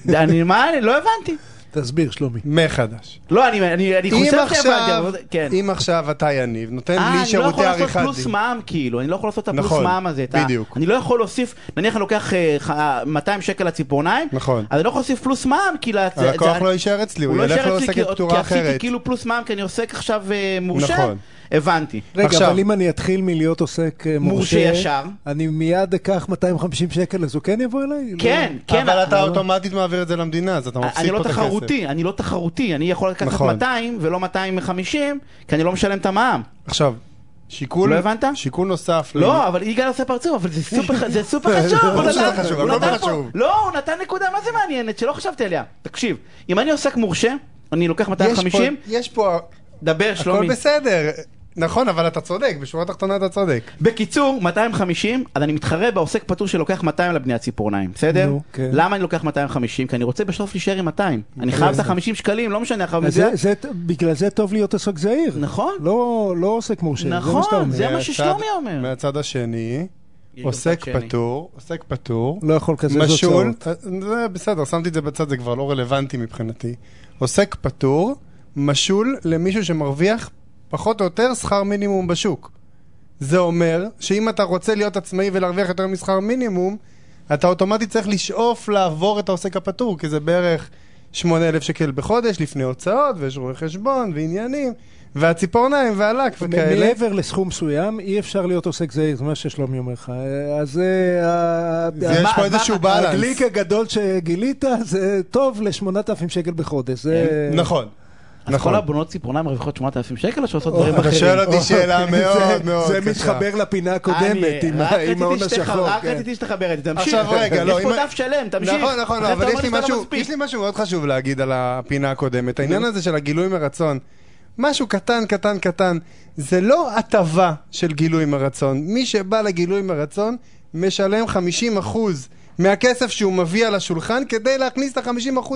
אני, מה, אני לא הבנתי. תסביר, שלומי. מחדש. לא, אני, אני, אני אם חושב עכשיו, שהבנתי, אבל... כן. אם עכשיו אתה יניב, נותן אה, לי אני לא שירותי יכול לעשות עריכת פלוס דין. מע"מ כאילו, אני לא יכול לעשות את הפלוס נכון, מע"מ הזה. ה- בדיוק. אני לא יכול להוסיף, נניח אני לוקח אה, ח- 200 שקל לציפורניים, נכון. אז אני לא יכול להוסיף פלוס מע"מ, כי... לצ- הלקוח זה- לא יישאר אצלי, הוא לא ילך לעוסקת כי- פטורה כי עשיתי אחרת. כאילו פלוס מע"מ, כי אני עוסק עכשיו אה, מורשה. נכון. הבנתי. רגע, עכשיו- אבל אם אני אתחיל מלהיות עוסק אה, מורשה ישר. אני מיד אקח 250 שקל, אז הוא כן יבוא אליי? כן, כן. אבל אתה אבל- אוטומטית מעביר את זה למדינה, אז אתה מפסיד אני פה לא את הכסף. תחרותי, אני לא תחרותי, אני יכול לקחת נכון. 200 ולא 250, כי אני לא משלם את המע"מ. עכשיו, שיקול... לא הבנת? שיקול נוסף. לא, אבל יגאל עושה פרצוף, אבל זה סופר- זה סופר [laughs] חשוב. הוא נתן- חשוב, הוא הכל נתן פה- חשוב. לא, הוא נתן נקודה, מה זה מעניינת, שלא חשבתי עליה. תקשיב, אם אני עוסק מורשה, אני לוקח יש 250, פה- יש פה... דבר הכל שלומי. בסדר. נכון, אבל אתה צודק, בשורה התחתונה אתה צודק. בקיצור, 250, אז אני מתחרה בעוסק פטור שלוקח 200 לבניית ציפורניים, בסדר? נו, כן. למה אני לוקח 250? כי אני רוצה בסוף להישאר עם 200. אני חייב את ה-50 שקלים, לא משנה, אחר מזה... זה, בגלל זה טוב להיות עוסק זהיר. נכון. לא, לא עוסק מורשה, זה נכון, מה שאתה אומר. זה מה ששלומי אומר. מהצד השני, עוסק. פטור, עוסק פטור, לא יכול לקזז משול, הוצאות. זה בסדר, שמתי את זה בצד, זה כבר לא רלוונטי מבחינתי. עוסק פטור, משול למישהו שמרוויח פחות או יותר שכר מינימום בשוק. זה אומר שאם אתה רוצה להיות עצמאי ולהרוויח יותר משכר מינימום, אתה אוטומטית צריך לשאוף לעבור את העוסק הפטור, כי זה בערך 8,000 שקל בחודש לפני הוצאות, ויש רואי חשבון ועניינים, והציפורניים והלק וכאלה. מעבר לסכום מסוים, אי אפשר להיות עוסק זהיר, זה מה ששלומי אומר לך. אז זה... ה- זה יש פה איזשהו בלנס. הגליק הגדול שגילית, זה טוב ל-8,000 שקל בחודש. זה... נכון. אז נכון. כל הבונות ציפורניים מרוויחות 8,000 שקל או שעושות דברים אתה אחרים? שואל אותי שאלה [laughs] זה- מאוד מאוד זה קשה. מתחבר לפינה הקודמת, עם ההון השחור. רק כן. רציתי שתחבר את זה, תמשיך. עכשיו רגע, לא, יש פה דף שלם, תמשיך. נכון, נכון, אבל יש לי לא משהו. יש לי משהו מאוד חשוב להגיד על הפינה הקודמת. העניין הזה של הגילוי מרצון, משהו קטן, קטן, קטן, זה לא הטבה של גילוי מרצון. מי שבא לגילוי מרצון, משלם 50% מהכסף שהוא מביא על השולחן כדי להכניס את ה-50%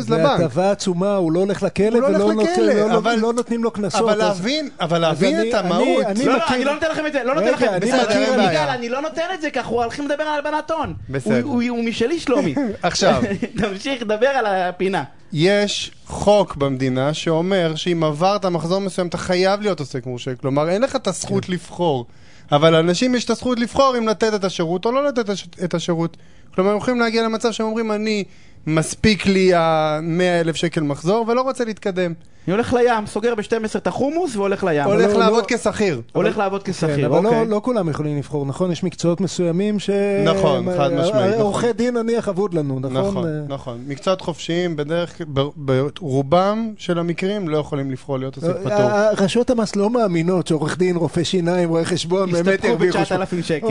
לבנק. והטבה עצומה, הוא לא הולך לכלא, הוא לא ולא הולך נות- לכלא, לא- לא- אבל- לא נותנים לו קנסות. אבל אז- להבין, אבל אז להבין אני- את אני- המהות. אני לא, לא, מכיר- אני לא נותן לכם את זה, לא נותן רגע, לכם. אני בסדר, מכיר- אין יגאל. אני לא נותן את זה, כי אנחנו הולכים לדבר על הלבנת הון. בסדר. הוא- הוא הוא משלי, שלומי. [laughs] עכשיו. [laughs] תמשיך, דבר על הפינה. יש חוק במדינה שאומר שאם עברת מחזור מסוים אתה חייב להיות עוסק מורשה. כלומר, אין לך את הזכות לבחור. אבל לאנשים יש את הזכות לבחור אם לתת את השירות או לא לתת את השירות. כלומר, הם יכולים להגיע למצב שהם אומרים, אני, מספיק לי ה-100 אלף שקל מחזור ולא רוצה להתקדם. אני הולך לים, סוגר ב-12 את החומוס והולך לים. הולך לא- לעבוד לא- כשכיר. הולך לעבוד כן, כשכיר, אבל אוקיי. לא, לא כולם יכולים לבחור, נכון? יש מקצועות מסוימים ש... נכון, חד משמעית, נכון. עורכי דין נניח אבוד לנו, נכון? נכון, אה, נכון. מקצועות חופשיים בדרך כלל, ברובם של המקרים לא יכולים לבחור להיות עוסק פטור. אה, רשויות המס לא מאמינות שעורך דין, רופא שיניים, רואה חשבון, באמת הסתבכו ירוויחו ב-9,000 שקל.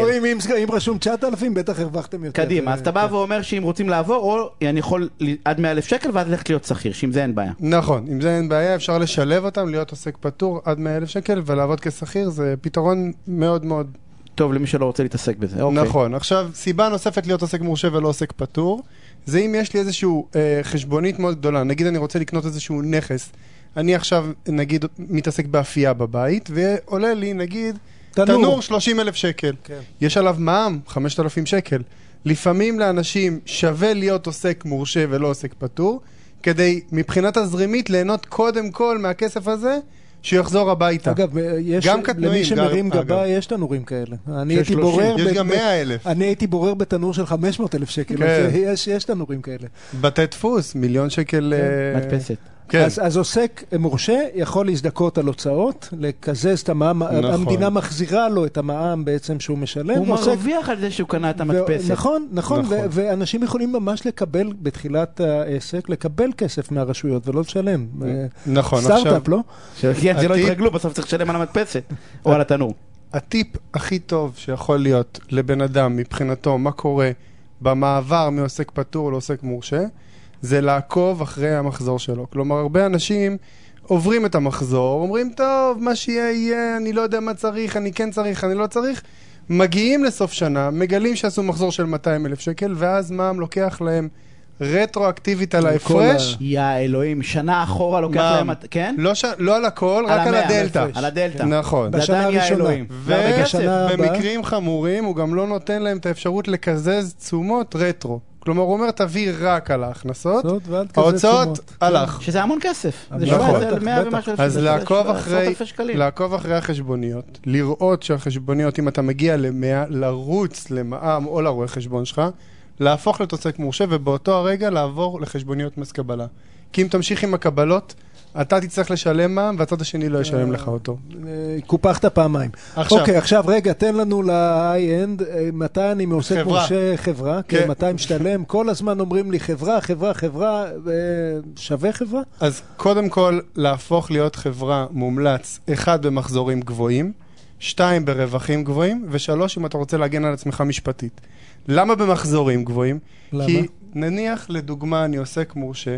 אם רשום 9,000, בטח הרווחתם יותר. קדימה, אה, אז אתה בא ואומר שאם רוצים לעבור, או אני יכול עד 100 אלף שקל ואז ללכת להיות שכיר, שעם זה אין בעיה. נכון, עם זה אין בעיה, אפשר לשלב אותם, להיות עוסק פטור עד 100 אלף שקל ולעבוד כשכיר, זה פתרון מאוד מאוד טוב, למי שלא רוצה להתעסק בזה, אוקיי. נכון. עכשיו, סיבה נוספת להיות עוסק מורשה ולא עוסק פטור, זה אם יש לי איזושהי אה, חשבונית מאוד גדולה. נגיד אני רוצה לקנות איזשהו נכס. אני עכשיו, נגיד, מתעסק באפייה בבית, ועולה לי, נגיד, תנור. תנור 30 אלף שקל. כן. יש עליו מע"מ 5,000 שקל. לפעמים לאנשים שווה להיות עוסק מורשה ולא עוסק פטור, כדי מבחינה תזרימית ליהנות קודם כל מהכסף הזה, שיחזור הביתה. אגב, אה, יש, גם קטנועים, למי שמרים גבה, אגב. יש תנורים כאלה. אני הייתי 30, בורר... יש ב- גם ב- 100 אלף. אני הייתי בורר בתנור של 500 אלף שקל, כן. אז יש יש תנורים כאלה. בתי דפוס, מיליון שקל... אה, מדפסת. כן. אז, אז עוסק מורשה יכול להזדכות על הוצאות, לקזז את המע"מ, נכון. המדינה מחזירה לו את המע"מ בעצם שהוא משלם. הוא עוסק- מרוויח על זה שהוא קנה את ו- המדפסת. נכון, נכון, נכון. ו- ואנשים יכולים ממש לקבל בתחילת העסק, לקבל כסף מהרשויות ולא לשלם. נכון, סטארט-אפ, עכשיו- לא? כן, שלא הטיפ- יתרגלו, בסוף צריך לשלם על המדפסת. או על התנור. הטיפ הכי טוב שיכול להיות לבן אדם מבחינתו, מה קורה במעבר מעוסק פטור לעוסק מורשה, זה לעקוב אחרי המחזור שלו. כלומר, הרבה אנשים עוברים את המחזור, אומרים, טוב, מה שיהיה יהיה, אני לא יודע מה צריך, אני כן צריך, אני לא צריך. מגיעים לסוף שנה, מגלים שעשו מחזור של 200 אלף שקל, ואז מע"מ לוקח להם רטרואקטיבית על על כל ההפרש. יא אלוהים, שנה אחורה לוקח מע"מ. להם, כן? לא, ש... לא על הכל, רק על המאה, הדלתא. על הדלתא. נכון. בשנה הראשונה. אלוהים. ו- זה הרבה כסף. בשנה הבאה? במקרים חמורים הוא גם לא נותן להם את האפשרות לקזז תשומות רטרו. כלומר, הוא אומר, תביא רק על ההכנסות, ההוצאות. הלך. שזה המון כסף. זה נכון. 17, בטח, 100 בטח. ומשהו אלף אז לעקוב אחרי, אלפי שקלים. לעקוב אחרי החשבוניות, לראות שהחשבוניות, אם אתה מגיע ל-100, לרוץ למע"מ או לרואה חשבון שלך, להפוך עוסק מורשה, ובאותו הרגע לעבור לחשבוניות מס קבלה. כי אם תמשיך עם הקבלות, אתה תצטרך לשלם מע"מ, והצד השני לא ישלם לך אותו. אה, קופחת פעמיים. עכשיו. אוקיי, עכשיו רגע, תן לנו ל-high-end, אה, מתי אני מעוסק חברה. מורשה חברה, כן. כן, מתי משתלם, כל הזמן אומרים לי חברה, חברה, חברה, אה, שווה חברה? אז קודם כל, להפוך להיות חברה מומלץ, אחד, במחזורים גבוהים, שתיים, ברווחים גבוהים, ושלוש, אם אתה רוצה להגן על עצמך משפטית. למה במחזורים גבוהים? למה? כי נניח, לדוגמה, אני עוסק מורשה,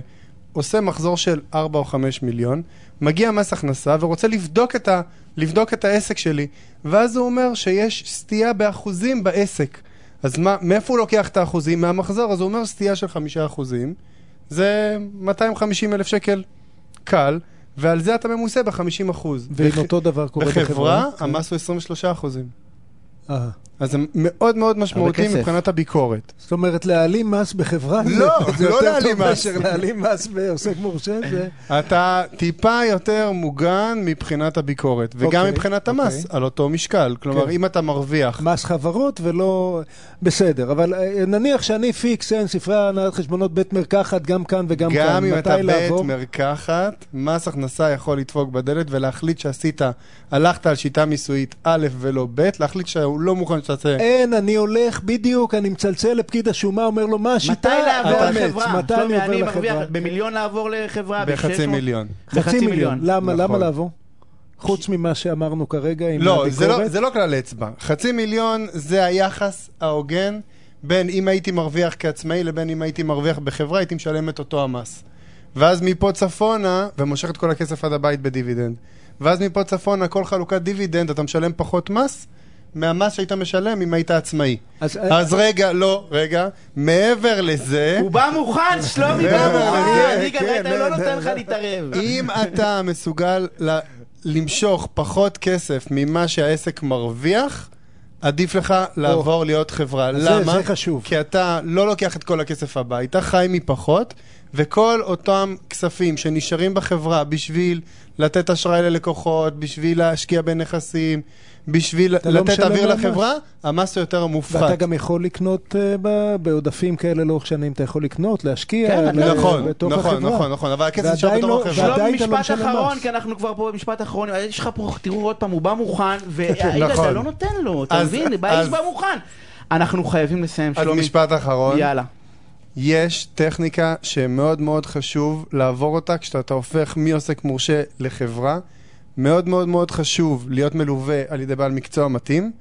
עושה מחזור של 4 או 5 מיליון, מגיע מס הכנסה ורוצה לבדוק את, ה, לבדוק את העסק שלי, ואז הוא אומר שיש סטייה באחוזים בעסק. אז מה, מאיפה הוא לוקח את האחוזים? מהמחזור, אז הוא אומר סטייה של 5 אחוזים, זה 250 אלף שקל קל, ועל זה אתה ממוסה ב-50 אחוז. ואם אותו דבר קורה בחברה? בחברה, המס הוא 23 אחוזים. אה. אז זה מאוד מאוד משמעותי. מבחינת הביקורת. זאת אומרת, להעלים מס בחברה? לא, זה- זה לא יותר להעלים טוב מס. מאשר להעלים מס בעוסק מורשה, זה... אתה טיפה יותר מוגן מבחינת הביקורת, וגם אוקיי, מבחינת המס, אוקיי. על אותו משקל. כלומר, כן. אם אתה מרוויח... מס חברות ולא... בסדר, אבל אה, נניח שאני פיקס, אין ספרי הנהלת חשבונות בית מרקחת, גם כאן וגם כאן. גם אם מתי אתה בית לעבור? מרקחת, מס הכנסה יכול לדפוק בדלת ולהחליט שעשית, הלכת על שיטה מיסויית א' ולא ב', להחליט שהוא לא מוכן שתעשה... אין, אני הולך, בדיוק, אני מצלצל לפקיד השומה, אומר לו, מה השיטה? מתי לעבור לחברה? מתי אני עובר מרוויח לחברה? במיליון לעבור לחברה. בחצי ב-600? מיליון. חצי מיליון. למה, נכון. למה לעבור? חוץ ממה שאמרנו כרגע עם לא, זה הביקורת? לא, זה לא כלל אצבע. חצי מיליון זה היחס ההוגן בין אם הייתי מרוויח כעצמאי לבין אם הייתי מרוויח בחברה, הייתי משלם את אותו המס. ואז מפה צפונה, ומושך את כל הכסף עד הבית בדיבידנד. ואז מפה צפונה, כל חלוקת דיבידנד, אתה משלם פחות מס מהמס שהיית משלם אם היית עצמאי. אז- אז רגע, לא, רגע, מעבר לזה... הוא בא מוכן, שלומי בא מוכן. אני גם כן, לא כן, נותן לך כן. להתערב. אם אתה מסוגל ל- למשוך פחות כסף ממה שהעסק מרוויח, עדיף לך לעבור להיות חברה. זה- למה? זה חשוב. כי אתה לא לוקח את כל הכסף הביתה, חי מפחות, וכל אותם כספים שנשארים בחברה בשביל לתת אשראי ללקוחות, בשביל להשקיע בנכסים, בשביל לא לתת אוויר לחברה, המס הוא יותר מופחת. ואתה גם יכול לקנות אה, בעודפים כאלה לאורך שנים, אתה יכול לקנות, להשקיע, כן, ל- נכון, בתוך נכון, החברה. נכון, נכון, אבל הכסף נשאר בתוך לא- החברה. ועדיין אתה לא משפט משלם אחרון, מס. כי אנחנו כבר פה במשפט אחרון. יש לך פה, תראו עוד פעם, הוא בא מוכן, [laughs] והאיש נכון. לא נותן לו, אתה מבין? האיש בא מוכן. אנחנו חייבים לסיים, אז שלומי. משפט אחרון. יאללה. יש טכניקה שמאוד מאוד חשוב לעבור אותה כשאתה הופך מעוסק מורשה לחברה. מאוד מאוד מאוד חשוב להיות מלווה על ידי בעל מקצוע מתאים,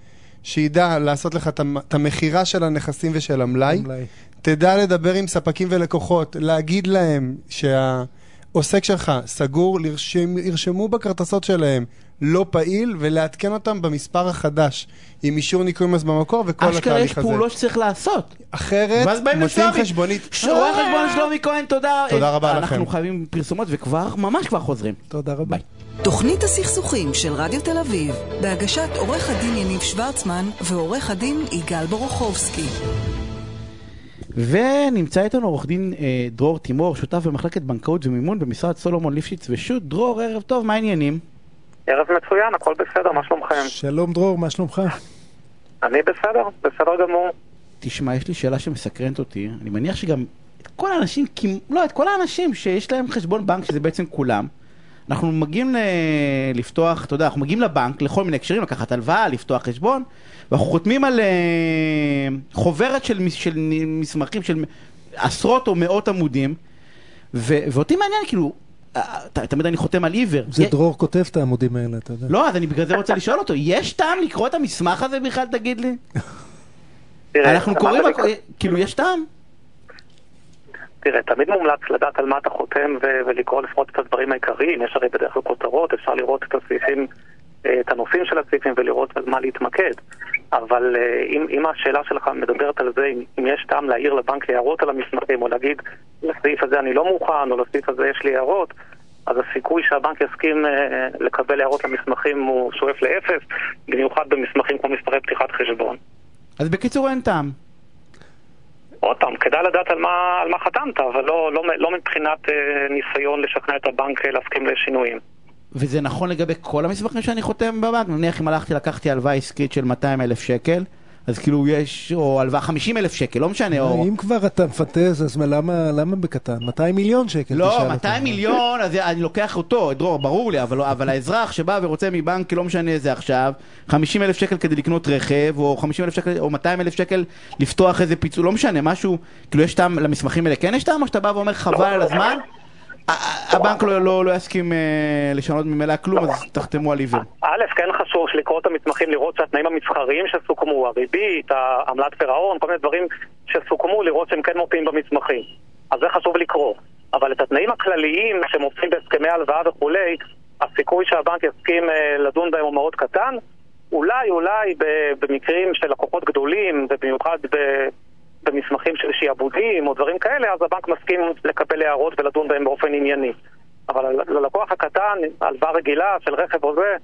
שידע לעשות לך את המ- את המכירה של הנכסים ושל המלאי. המלאי. תדע לדבר עם ספקים ולקוחות, להגיד להם שהעוסק שלך סגור, לרשם, ירשמו בכרטסות שלהם לא פעיל, ולעדכן אותם במספר החדש, עם אישור ניכוי מס במקור וכל אשכרה יש התהליך הזה. פעולות שצריך לעשות. אחרת, לשלומי. חשבונית. רואה חשבון שלומי כהן, תודה. תודה רבה אנחנו לכם. חייבים פרסומות וכבר, ממש כבר חוזרים. תודה רבה. ביי. תוכנית הסכסוכים של רדיו תל אביב, בהגשת עורך הדין יניב שוורצמן ועורך הדין יגאל בורוכובסקי. ונמצא איתנו עורך דין אה, דרור תימור, שותף במחלקת בנקאות ומימון במשרד סולומון ליפשיץ ושות'. דרור, ערב טוב, מה העניינים? ערב מצוין, הכל בסדר, מה שלומכם? שלום דרור, מה שלומך? אני בסדר, בסדר גמור. תשמע, יש לי שאלה שמסקרנת אותי. אני מניח שגם את כל האנשים, כמ- לא, את כל האנשים שיש להם חשבון בנק, שזה בעצם כולם, אנחנו מגיעים ל... לפתוח, אתה יודע, אנחנו מגיעים לבנק לכל מיני הקשרים, לקחת הלוואה, לפתוח חשבון, ואנחנו חותמים על אה, חוברת של, של מסמכים של עשרות או מאות עמודים, ו... ואותי מעניין, כאילו, אה, ת- תמיד אני חותם על עיוור. זה יה- דרור כותב את העמודים האלה, אתה יודע. לא, אז אני בגלל זה רוצה לשאול אותו, יש טעם לקרוא את המסמך הזה בכלל, תגיד לי? אנחנו קוראים, כאילו, יש טעם? תראה, תמיד מומלץ לדעת על מה אתה חותם ו- ולקרוא לפחות את הדברים העיקריים, יש הרי בדרך כלל כותרות, אפשר לראות את הסעיפים אה, את הנושאים של הסעיפים ולראות על מה להתמקד. אבל אה, אם, אם השאלה שלך מדברת על זה, אם, אם יש טעם להעיר לבנק הערות על המסמכים, או להגיד, לסעיף הזה אני לא מוכן, או לסעיף הזה יש לי הערות, אז הסיכוי שהבנק יסכים אה, לקבל הערות למסמכים הוא שואף לאפס, במיוחד במסמכים כמו מספרי פתיחת חשבון. אז בקיצור אין טעם. פעם, כדאי לדעת על מה, על מה חתמת, אבל לא, לא, לא מבחינת אה, ניסיון לשכנע את הבנק אה, להסכים לשינויים. וזה נכון לגבי כל המסמכים שאני חותם בבנק? נניח אם הלכתי, לקחתי הלוואה עסקית של 200 אלף שקל, אז כאילו יש, או הלוואה 50 אלף שקל, לא משנה, או... אם כבר אתה מפנטז, אז מה, למה, למה בקטן? 200 מיליון שקל לא, תשאל 200 אותם. מיליון, אז אני לוקח אותו, דרור, ברור לי, אבל, אבל האזרח שבא ורוצה מבנק, לא משנה איזה עכשיו, 50 אלף שקל כדי לקנות רכב, או 50 אלף שקל, או 200 אלף שקל לפתוח איזה פיצול, לא משנה, משהו, כאילו יש טעם למסמכים האלה, כן יש טעם, או שאתה בא ואומר חבל על הזמן? הבנק לא, לא, לא יסכים אה, לשנות ממילא כלום, אז תחתמו על עיוור. א', כן חשוב לקרוא את המסמכים, לראות שהתנאים המסחריים שסוכמו, הריבית, העמלת פירעון, כל מיני דברים שסוכמו, לראות שהם כן מופיעים במסמכים. אז זה חשוב לקרוא. אבל את התנאים הכלליים שמופיעים בהסכמי הלוואה וכולי, הסיכוי שהבנק יסכים אה, לדון בהם הוא מאוד קטן. אולי, אולי במקרים של לקוחות גדולים, ובמיוחד במסמכים של שעבודים או דברים כאלה, אז הבנק מסכים לקבל הערות ולדון בהם באופן ענייני. אבל ללקוח הקטן, הלוואה רגילה של רכב או זה,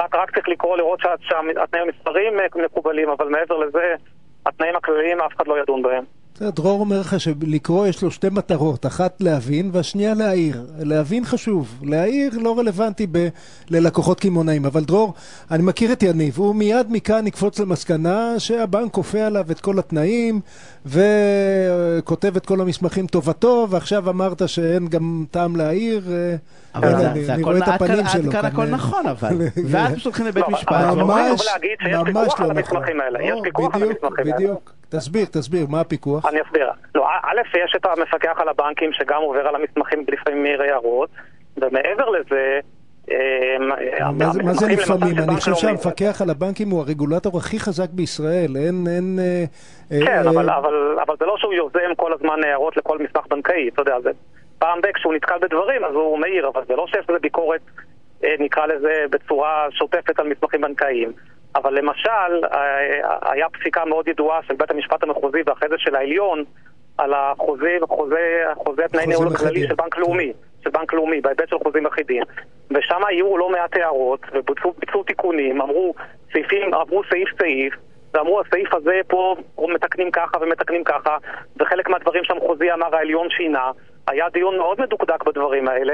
רק, רק צריך לקרוא לראות שה- שהתנאים המספריים אה, מקובלים, אבל מעבר לזה, התנאים הכלליים אף אחד לא ידון בהם. דרור אומר לך שלקרוא יש לו שתי מטרות, אחת להבין והשנייה להעיר. להבין חשוב, להעיר לא רלוונטי ב- ללקוחות קמעונאים. אבל דרור, אני מכיר את יניב, הוא מיד מכאן יקפוץ למסקנה שהבנק כופה עליו את כל התנאים וכותב את כל המסמכים טובתו, ועכשיו אמרת שאין גם טעם להעיר. אבל הנה, זה, הכל, עד כאן, הכל נכון אבל. [laughs] ואז פשוט הולכים לבית לא, משפט. אבל- ואומרים, ממש- שיש ממש פיקוח לא על נכון. המסמכים האלה, יש פיקוח על בדיוק, המסמכים האלה. בדיוק. תסביר, תסביר, מה הפיקוח? אני אסביר. לא, א', יש את המפקח על הבנקים שגם עובר על המסמכים לפעמים מעיר הערות, ומעבר לזה... אה, מה זה- לפעמים? אני חושב. שהמפקח על הבנקים הוא הרגולטור הכי חזק בישראל. אין. אה, כן, אה, אבל זה לא שהוא יוזם כל הזמן הערות לכל מסמך בנקאי, אתה יודע, זה פעם ב- כשהוא נתקל בדברים אז הוא מעיר, אבל זה לא שיש לזה ביקורת, אה, נקרא לזה, בצורה שוטפת על מסמכים בנקאיים. אבל למשל, אה, היה פסיקה מאוד ידועה של בית המשפט המחוזי ואחרי זה של העליון על החוזה, חוזה, חוזה תנאי ניהול הכללי. של בנק לאומי, של בנק לאומי, בהיבט של חוזים אחידים. ושם היו לא מעט הערות, ובוצעו ביצעו תיקונים, אמרו סעיפים, עברו סעיף סעיף, ואמרו הסעיף הזה פה מתקנים ככה ומתקנים ככה, וחלק מהדברים שהמחוזי אמר העליון שינה. היה דיון מאוד מדוקדק בדברים האלה,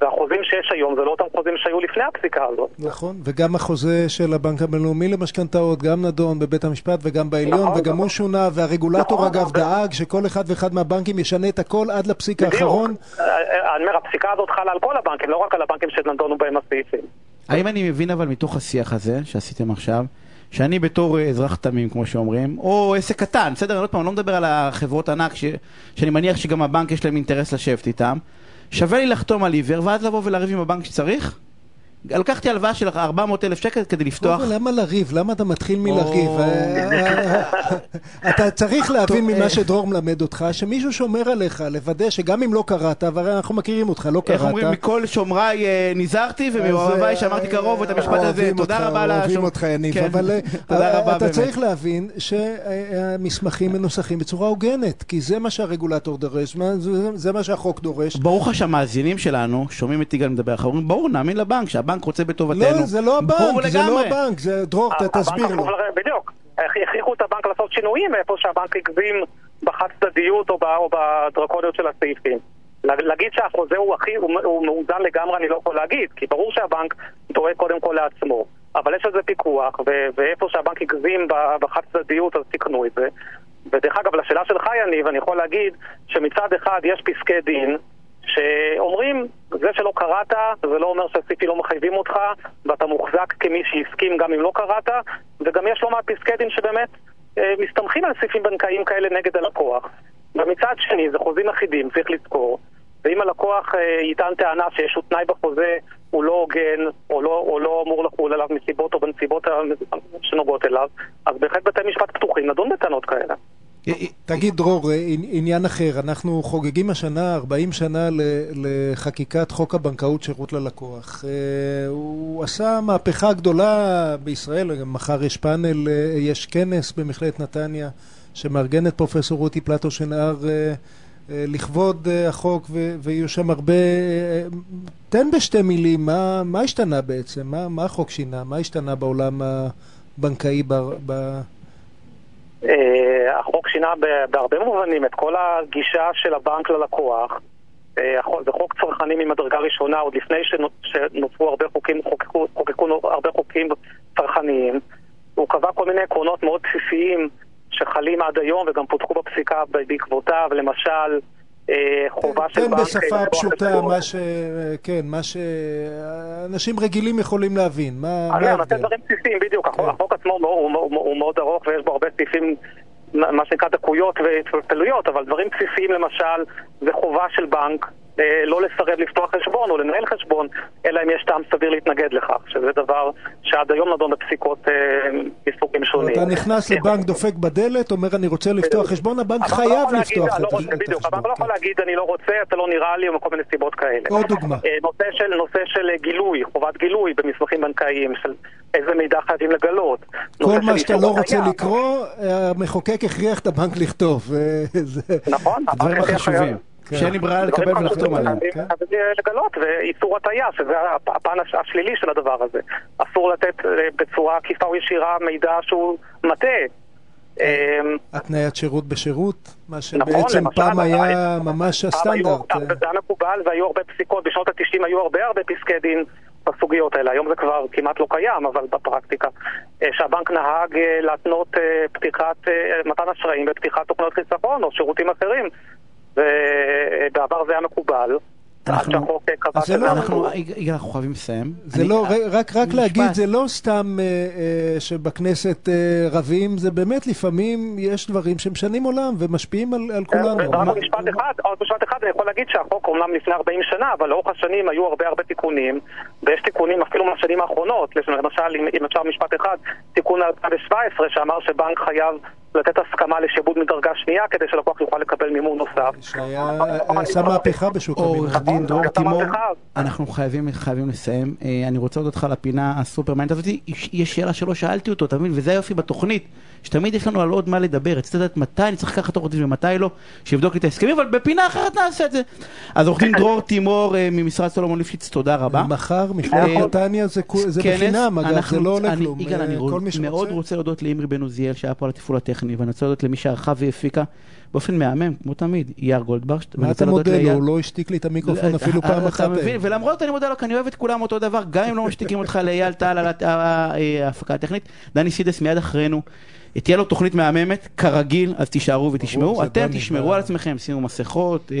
והחוזים שיש היום זה לא אותם חוזים שהיו לפני הפסיקה הזאת. נכון, וגם החוזה של הבנק הבינלאומי למשכנתאות גם נדון בבית המשפט וגם בעליון, נכון, וגם נכון. הוא שונה, והרגולטור נכון, אגב. דאג שכל אחד ואחד מהבנקים ישנה את הכל עד לפסיק האחרון. אה, אה, אני אומר, הפסיקה הזאת חלה על כל הבנקים, לא רק על הבנקים שנדונו בהם הסעיפים. האם אני מבין אבל מתוך השיח הזה שעשיתם עכשיו, שאני בתור אה, אזרח תמים כמו שאומרים, או עסק קטן, בסדר, עוד פעם, אני לא מדבר על החברות ענק, ש... שאני מניח שגם הבנק יש להם אינטרס לשבת איתם, שווה לי לחתום על עיוור ואז לבוא ולריב עם הבנק שצריך? לקחתי הלוואה של 400 אלף שקל כדי לפתוח... אבל למה לריב? למה אתה מתחיל מלריב? או. אה, אתה צריך [laughs] להבין ממה אה. שדרור מלמד אותך, שמישהו שומר עליך, לוודא שגם אם לא קראת, והרי אנחנו מכירים אותך, לא איך קראת. אומרים, מכל שומריי אה, נזהרתי ומאוהביי שמרתי אה, קרוב את המשפט הזה, תודה רבה לשומר. אוהבים אותך יניב, כן, אבל אה, [laughs] אתה. צריך להבין שהמסמכים מנוסחים בצורה הוגנת, כי זה מה שהרגולטור דורש, זה- מה שהחוק דורש. ברור לך שהמאזינים שלנו שומעים את יגאל מדבר, אנחנו אומרים ברור נאמין לבנק, שהבנק רוצה בטובתנו. לא, זה לא הבנק, זה לא לגמרי. הבנק, זה דרור, הבנק תסביר לו. בדיוק. הכריחו את הבנק לעשות שינויים איפה שהבנק הגזים בחד צדדיות או או בדרקוניות של הסעיפים. לה- להגיד שהחוזה הוא הכי, הוא הוא מאוזן לגמרי אני לא יכול להגיד, כי ברור שהבנק דואג קודם כל לעצמו. אבל יש על זה פיקוח, ו- ואיפה שהבנק הגזים בחד צדדיות אז תיקנו את זה. ודרך אגב, לשאלה שלך יניב, אני יכול להגיד שמצד אחד יש פסקי דין שאומרים, זה שלא קראת, זה לא אומר שהסעיפים לא מחייבים אותך, ואתה מוחזק כמי שהסכים גם אם לא קראת, וגם יש לא מעט פסקי דין שבאמת אה, מסתמכים על סעיפים בנקאיים כאלה נגד הלקוח. ומצד שני, זה חוזים אחידים, צריך לזכור, ואם הלקוח אה, יטען טענה שאיזשהו תנאי בחוזה הוא לא הוגן, או לא, או לא אמור לחול עליו מסיבות או בנסיבות שנוגעות אליו, אז בהחלט בתי משפט פתוחים לדון בטענות כאלה. תגיד, דרור, עניין אחר, אנחנו חוגגים השנה 40 שנה לחקיקת חוק הבנקאות שירות ללקוח. הוא עשה מהפכה גדולה בישראל, מחר יש פאנל, יש כנס במכללת נתניה שמארגנת פרופסור רותי פלטו שנהר לכבוד החוק, ויהיו שם הרבה... תן בשתי מילים, מה, מה השתנה בעצם? מה, מה החוק שינה? מה השתנה בעולם הבנקאי ב... ב... החוק שינה בהרבה מובנים את כל הגישה של הבנק ללקוח. זה חוק צרכני ממדרגה ראשונה, עוד לפני שנוצרו הרבה חוקים, חוקקו, חוקקו הרבה חוקים צרכניים. הוא קבע כל מיני עקרונות מאוד בסיסיים שחלים עד היום וגם פותחו בפסיקה בעקבותיו, למשל חובה של בנק... תן בשפה פשוטה מה ש... כן, מה שאנשים רגילים יכולים להבין. מה ההבדל? אני נותן דברים בסיסיים, בדיוק. החוק עצמו הוא מאוד ארוך ויש בו הרבה סעיפים, מה שנקרא דקויות והתפלפלויות, אבל דברים בסיסיים למשל, זה חובה של בנק לא לסרב לפתוח חשבון או לנהל חשבון, אלא אם יש טעם סביר להתנגד לכך, שזה דבר שעד היום נדון בפסיקות מסוגים שונים. אתה נכנס לבנק, דופק בדלת, אומר אני רוצה לפתוח חשבון, הבנק חייב לפתוח את החשבון. בדיוק, הבנק לא יכול להגיד אני לא רוצה, אתה לא נראה לי, או מכל מיני סיבות כאלה. עוד דוגמה. נושא של גילוי, חובת גילוי במסמכים בנקאיים, של איזה מידע חייבים לגלות. כל מה שאתה לא רוצה לקרוא, המחוקק הכריח את הבנק לכתוב. נכון, דברים חשובים. שאין לי ברירה לקבל ולחתום עליהם. לגלות, ואיסור הטעיה, שזה הפן השלילי של הדבר הזה. אסור לתת בצורה עקיפה או ישירה מידע שהוא מטעה. התניית שירות בשירות, מה שבעצם פעם היה ממש הסטנדרט. זה היה מקובל והיו הרבה פסיקות, בשנות ה-90 היו הרבה הרבה פסקי דין בסוגיות האלה. היום זה כבר כמעט לא קיים, אבל בפרקטיקה. שהבנק נהג להתנות פתיחת, מתן אשראים בפתיחת תוכניות חיסכון או שירותים אחרים. ובעבר זה היה מקובל. אנחנו, אז לא, אנחנו, אנחנו חייבים לסיים. זה לא, רק, רק להגיד, זה לא סתם שבכנסת רבים, זה באמת לפעמים יש דברים שמשנים עולם ומשפיעים על כולנו. רק משפט אחד, עוד משפט אחד, אני יכול להגיד שהחוק אומנם לפני 40 שנה, אבל לאורך השנים היו הרבה הרבה תיקונים, ויש תיקונים אפילו מהשנים האחרונות, למשל, אם אפשר משפט אחד, תיקון 2017 שאמר שבנק חייב לתת הסכמה לשעבוד מדרגה שנייה כדי שלקוח יוכל לקבל מימון נוסף. שהיה עשה מהפכה בשוק המינון. עורך דין דרור תימור, אנחנו חייבים חייבים לסיים. אני רוצה להודות לך לפינה הסופרמיינט הזאת. יש שאלה שלא שאלתי אותו, אתה מבין? וזה היופי בתוכנית, שתמיד יש לנו על עוד מה לדבר. רציתי לדעת מתי אני צריך לקחת עורך דין ומתי לא, שיבדוק לי את ההסכמים, אבל בפינה אחרת נעשה את זה. אז עורך דין [coughs] דרור תימור ממשרד סולומון ליפשיץ, תודה רבה. מחר, מכללת נתניה זה בחינם, אגב, זה לא עולה כלום. יגאל, אני מאוד רוצה להודות לאמרי בן עוזיאל שהיה פה על התפעול הטכני, ואני רוצה להודות למי שערכה והפיקה באופן מהמם, כמו תמיד, יער גולדברשט. מה אתה מודה לו? הוא לא השתיק לי את המיקרופון אפילו פעם אחת. אתה מבין, ולמרות אני מודה לו, כי אני אוהב את כולם אותו דבר, גם אם לא משתיקים אותך לאייל טל על ההפקה הטכנית. דני סידס מיד אחרינו. תהיה לו תוכנית מהממת, כרגיל, אז תישארו ותשמעו. אתם תשמרו על עצמכם, שימו מסכות,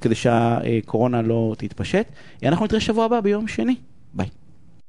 כדי שהקורונה לא תתפשט. אנחנו נתראה שבוע הבא ביום שני.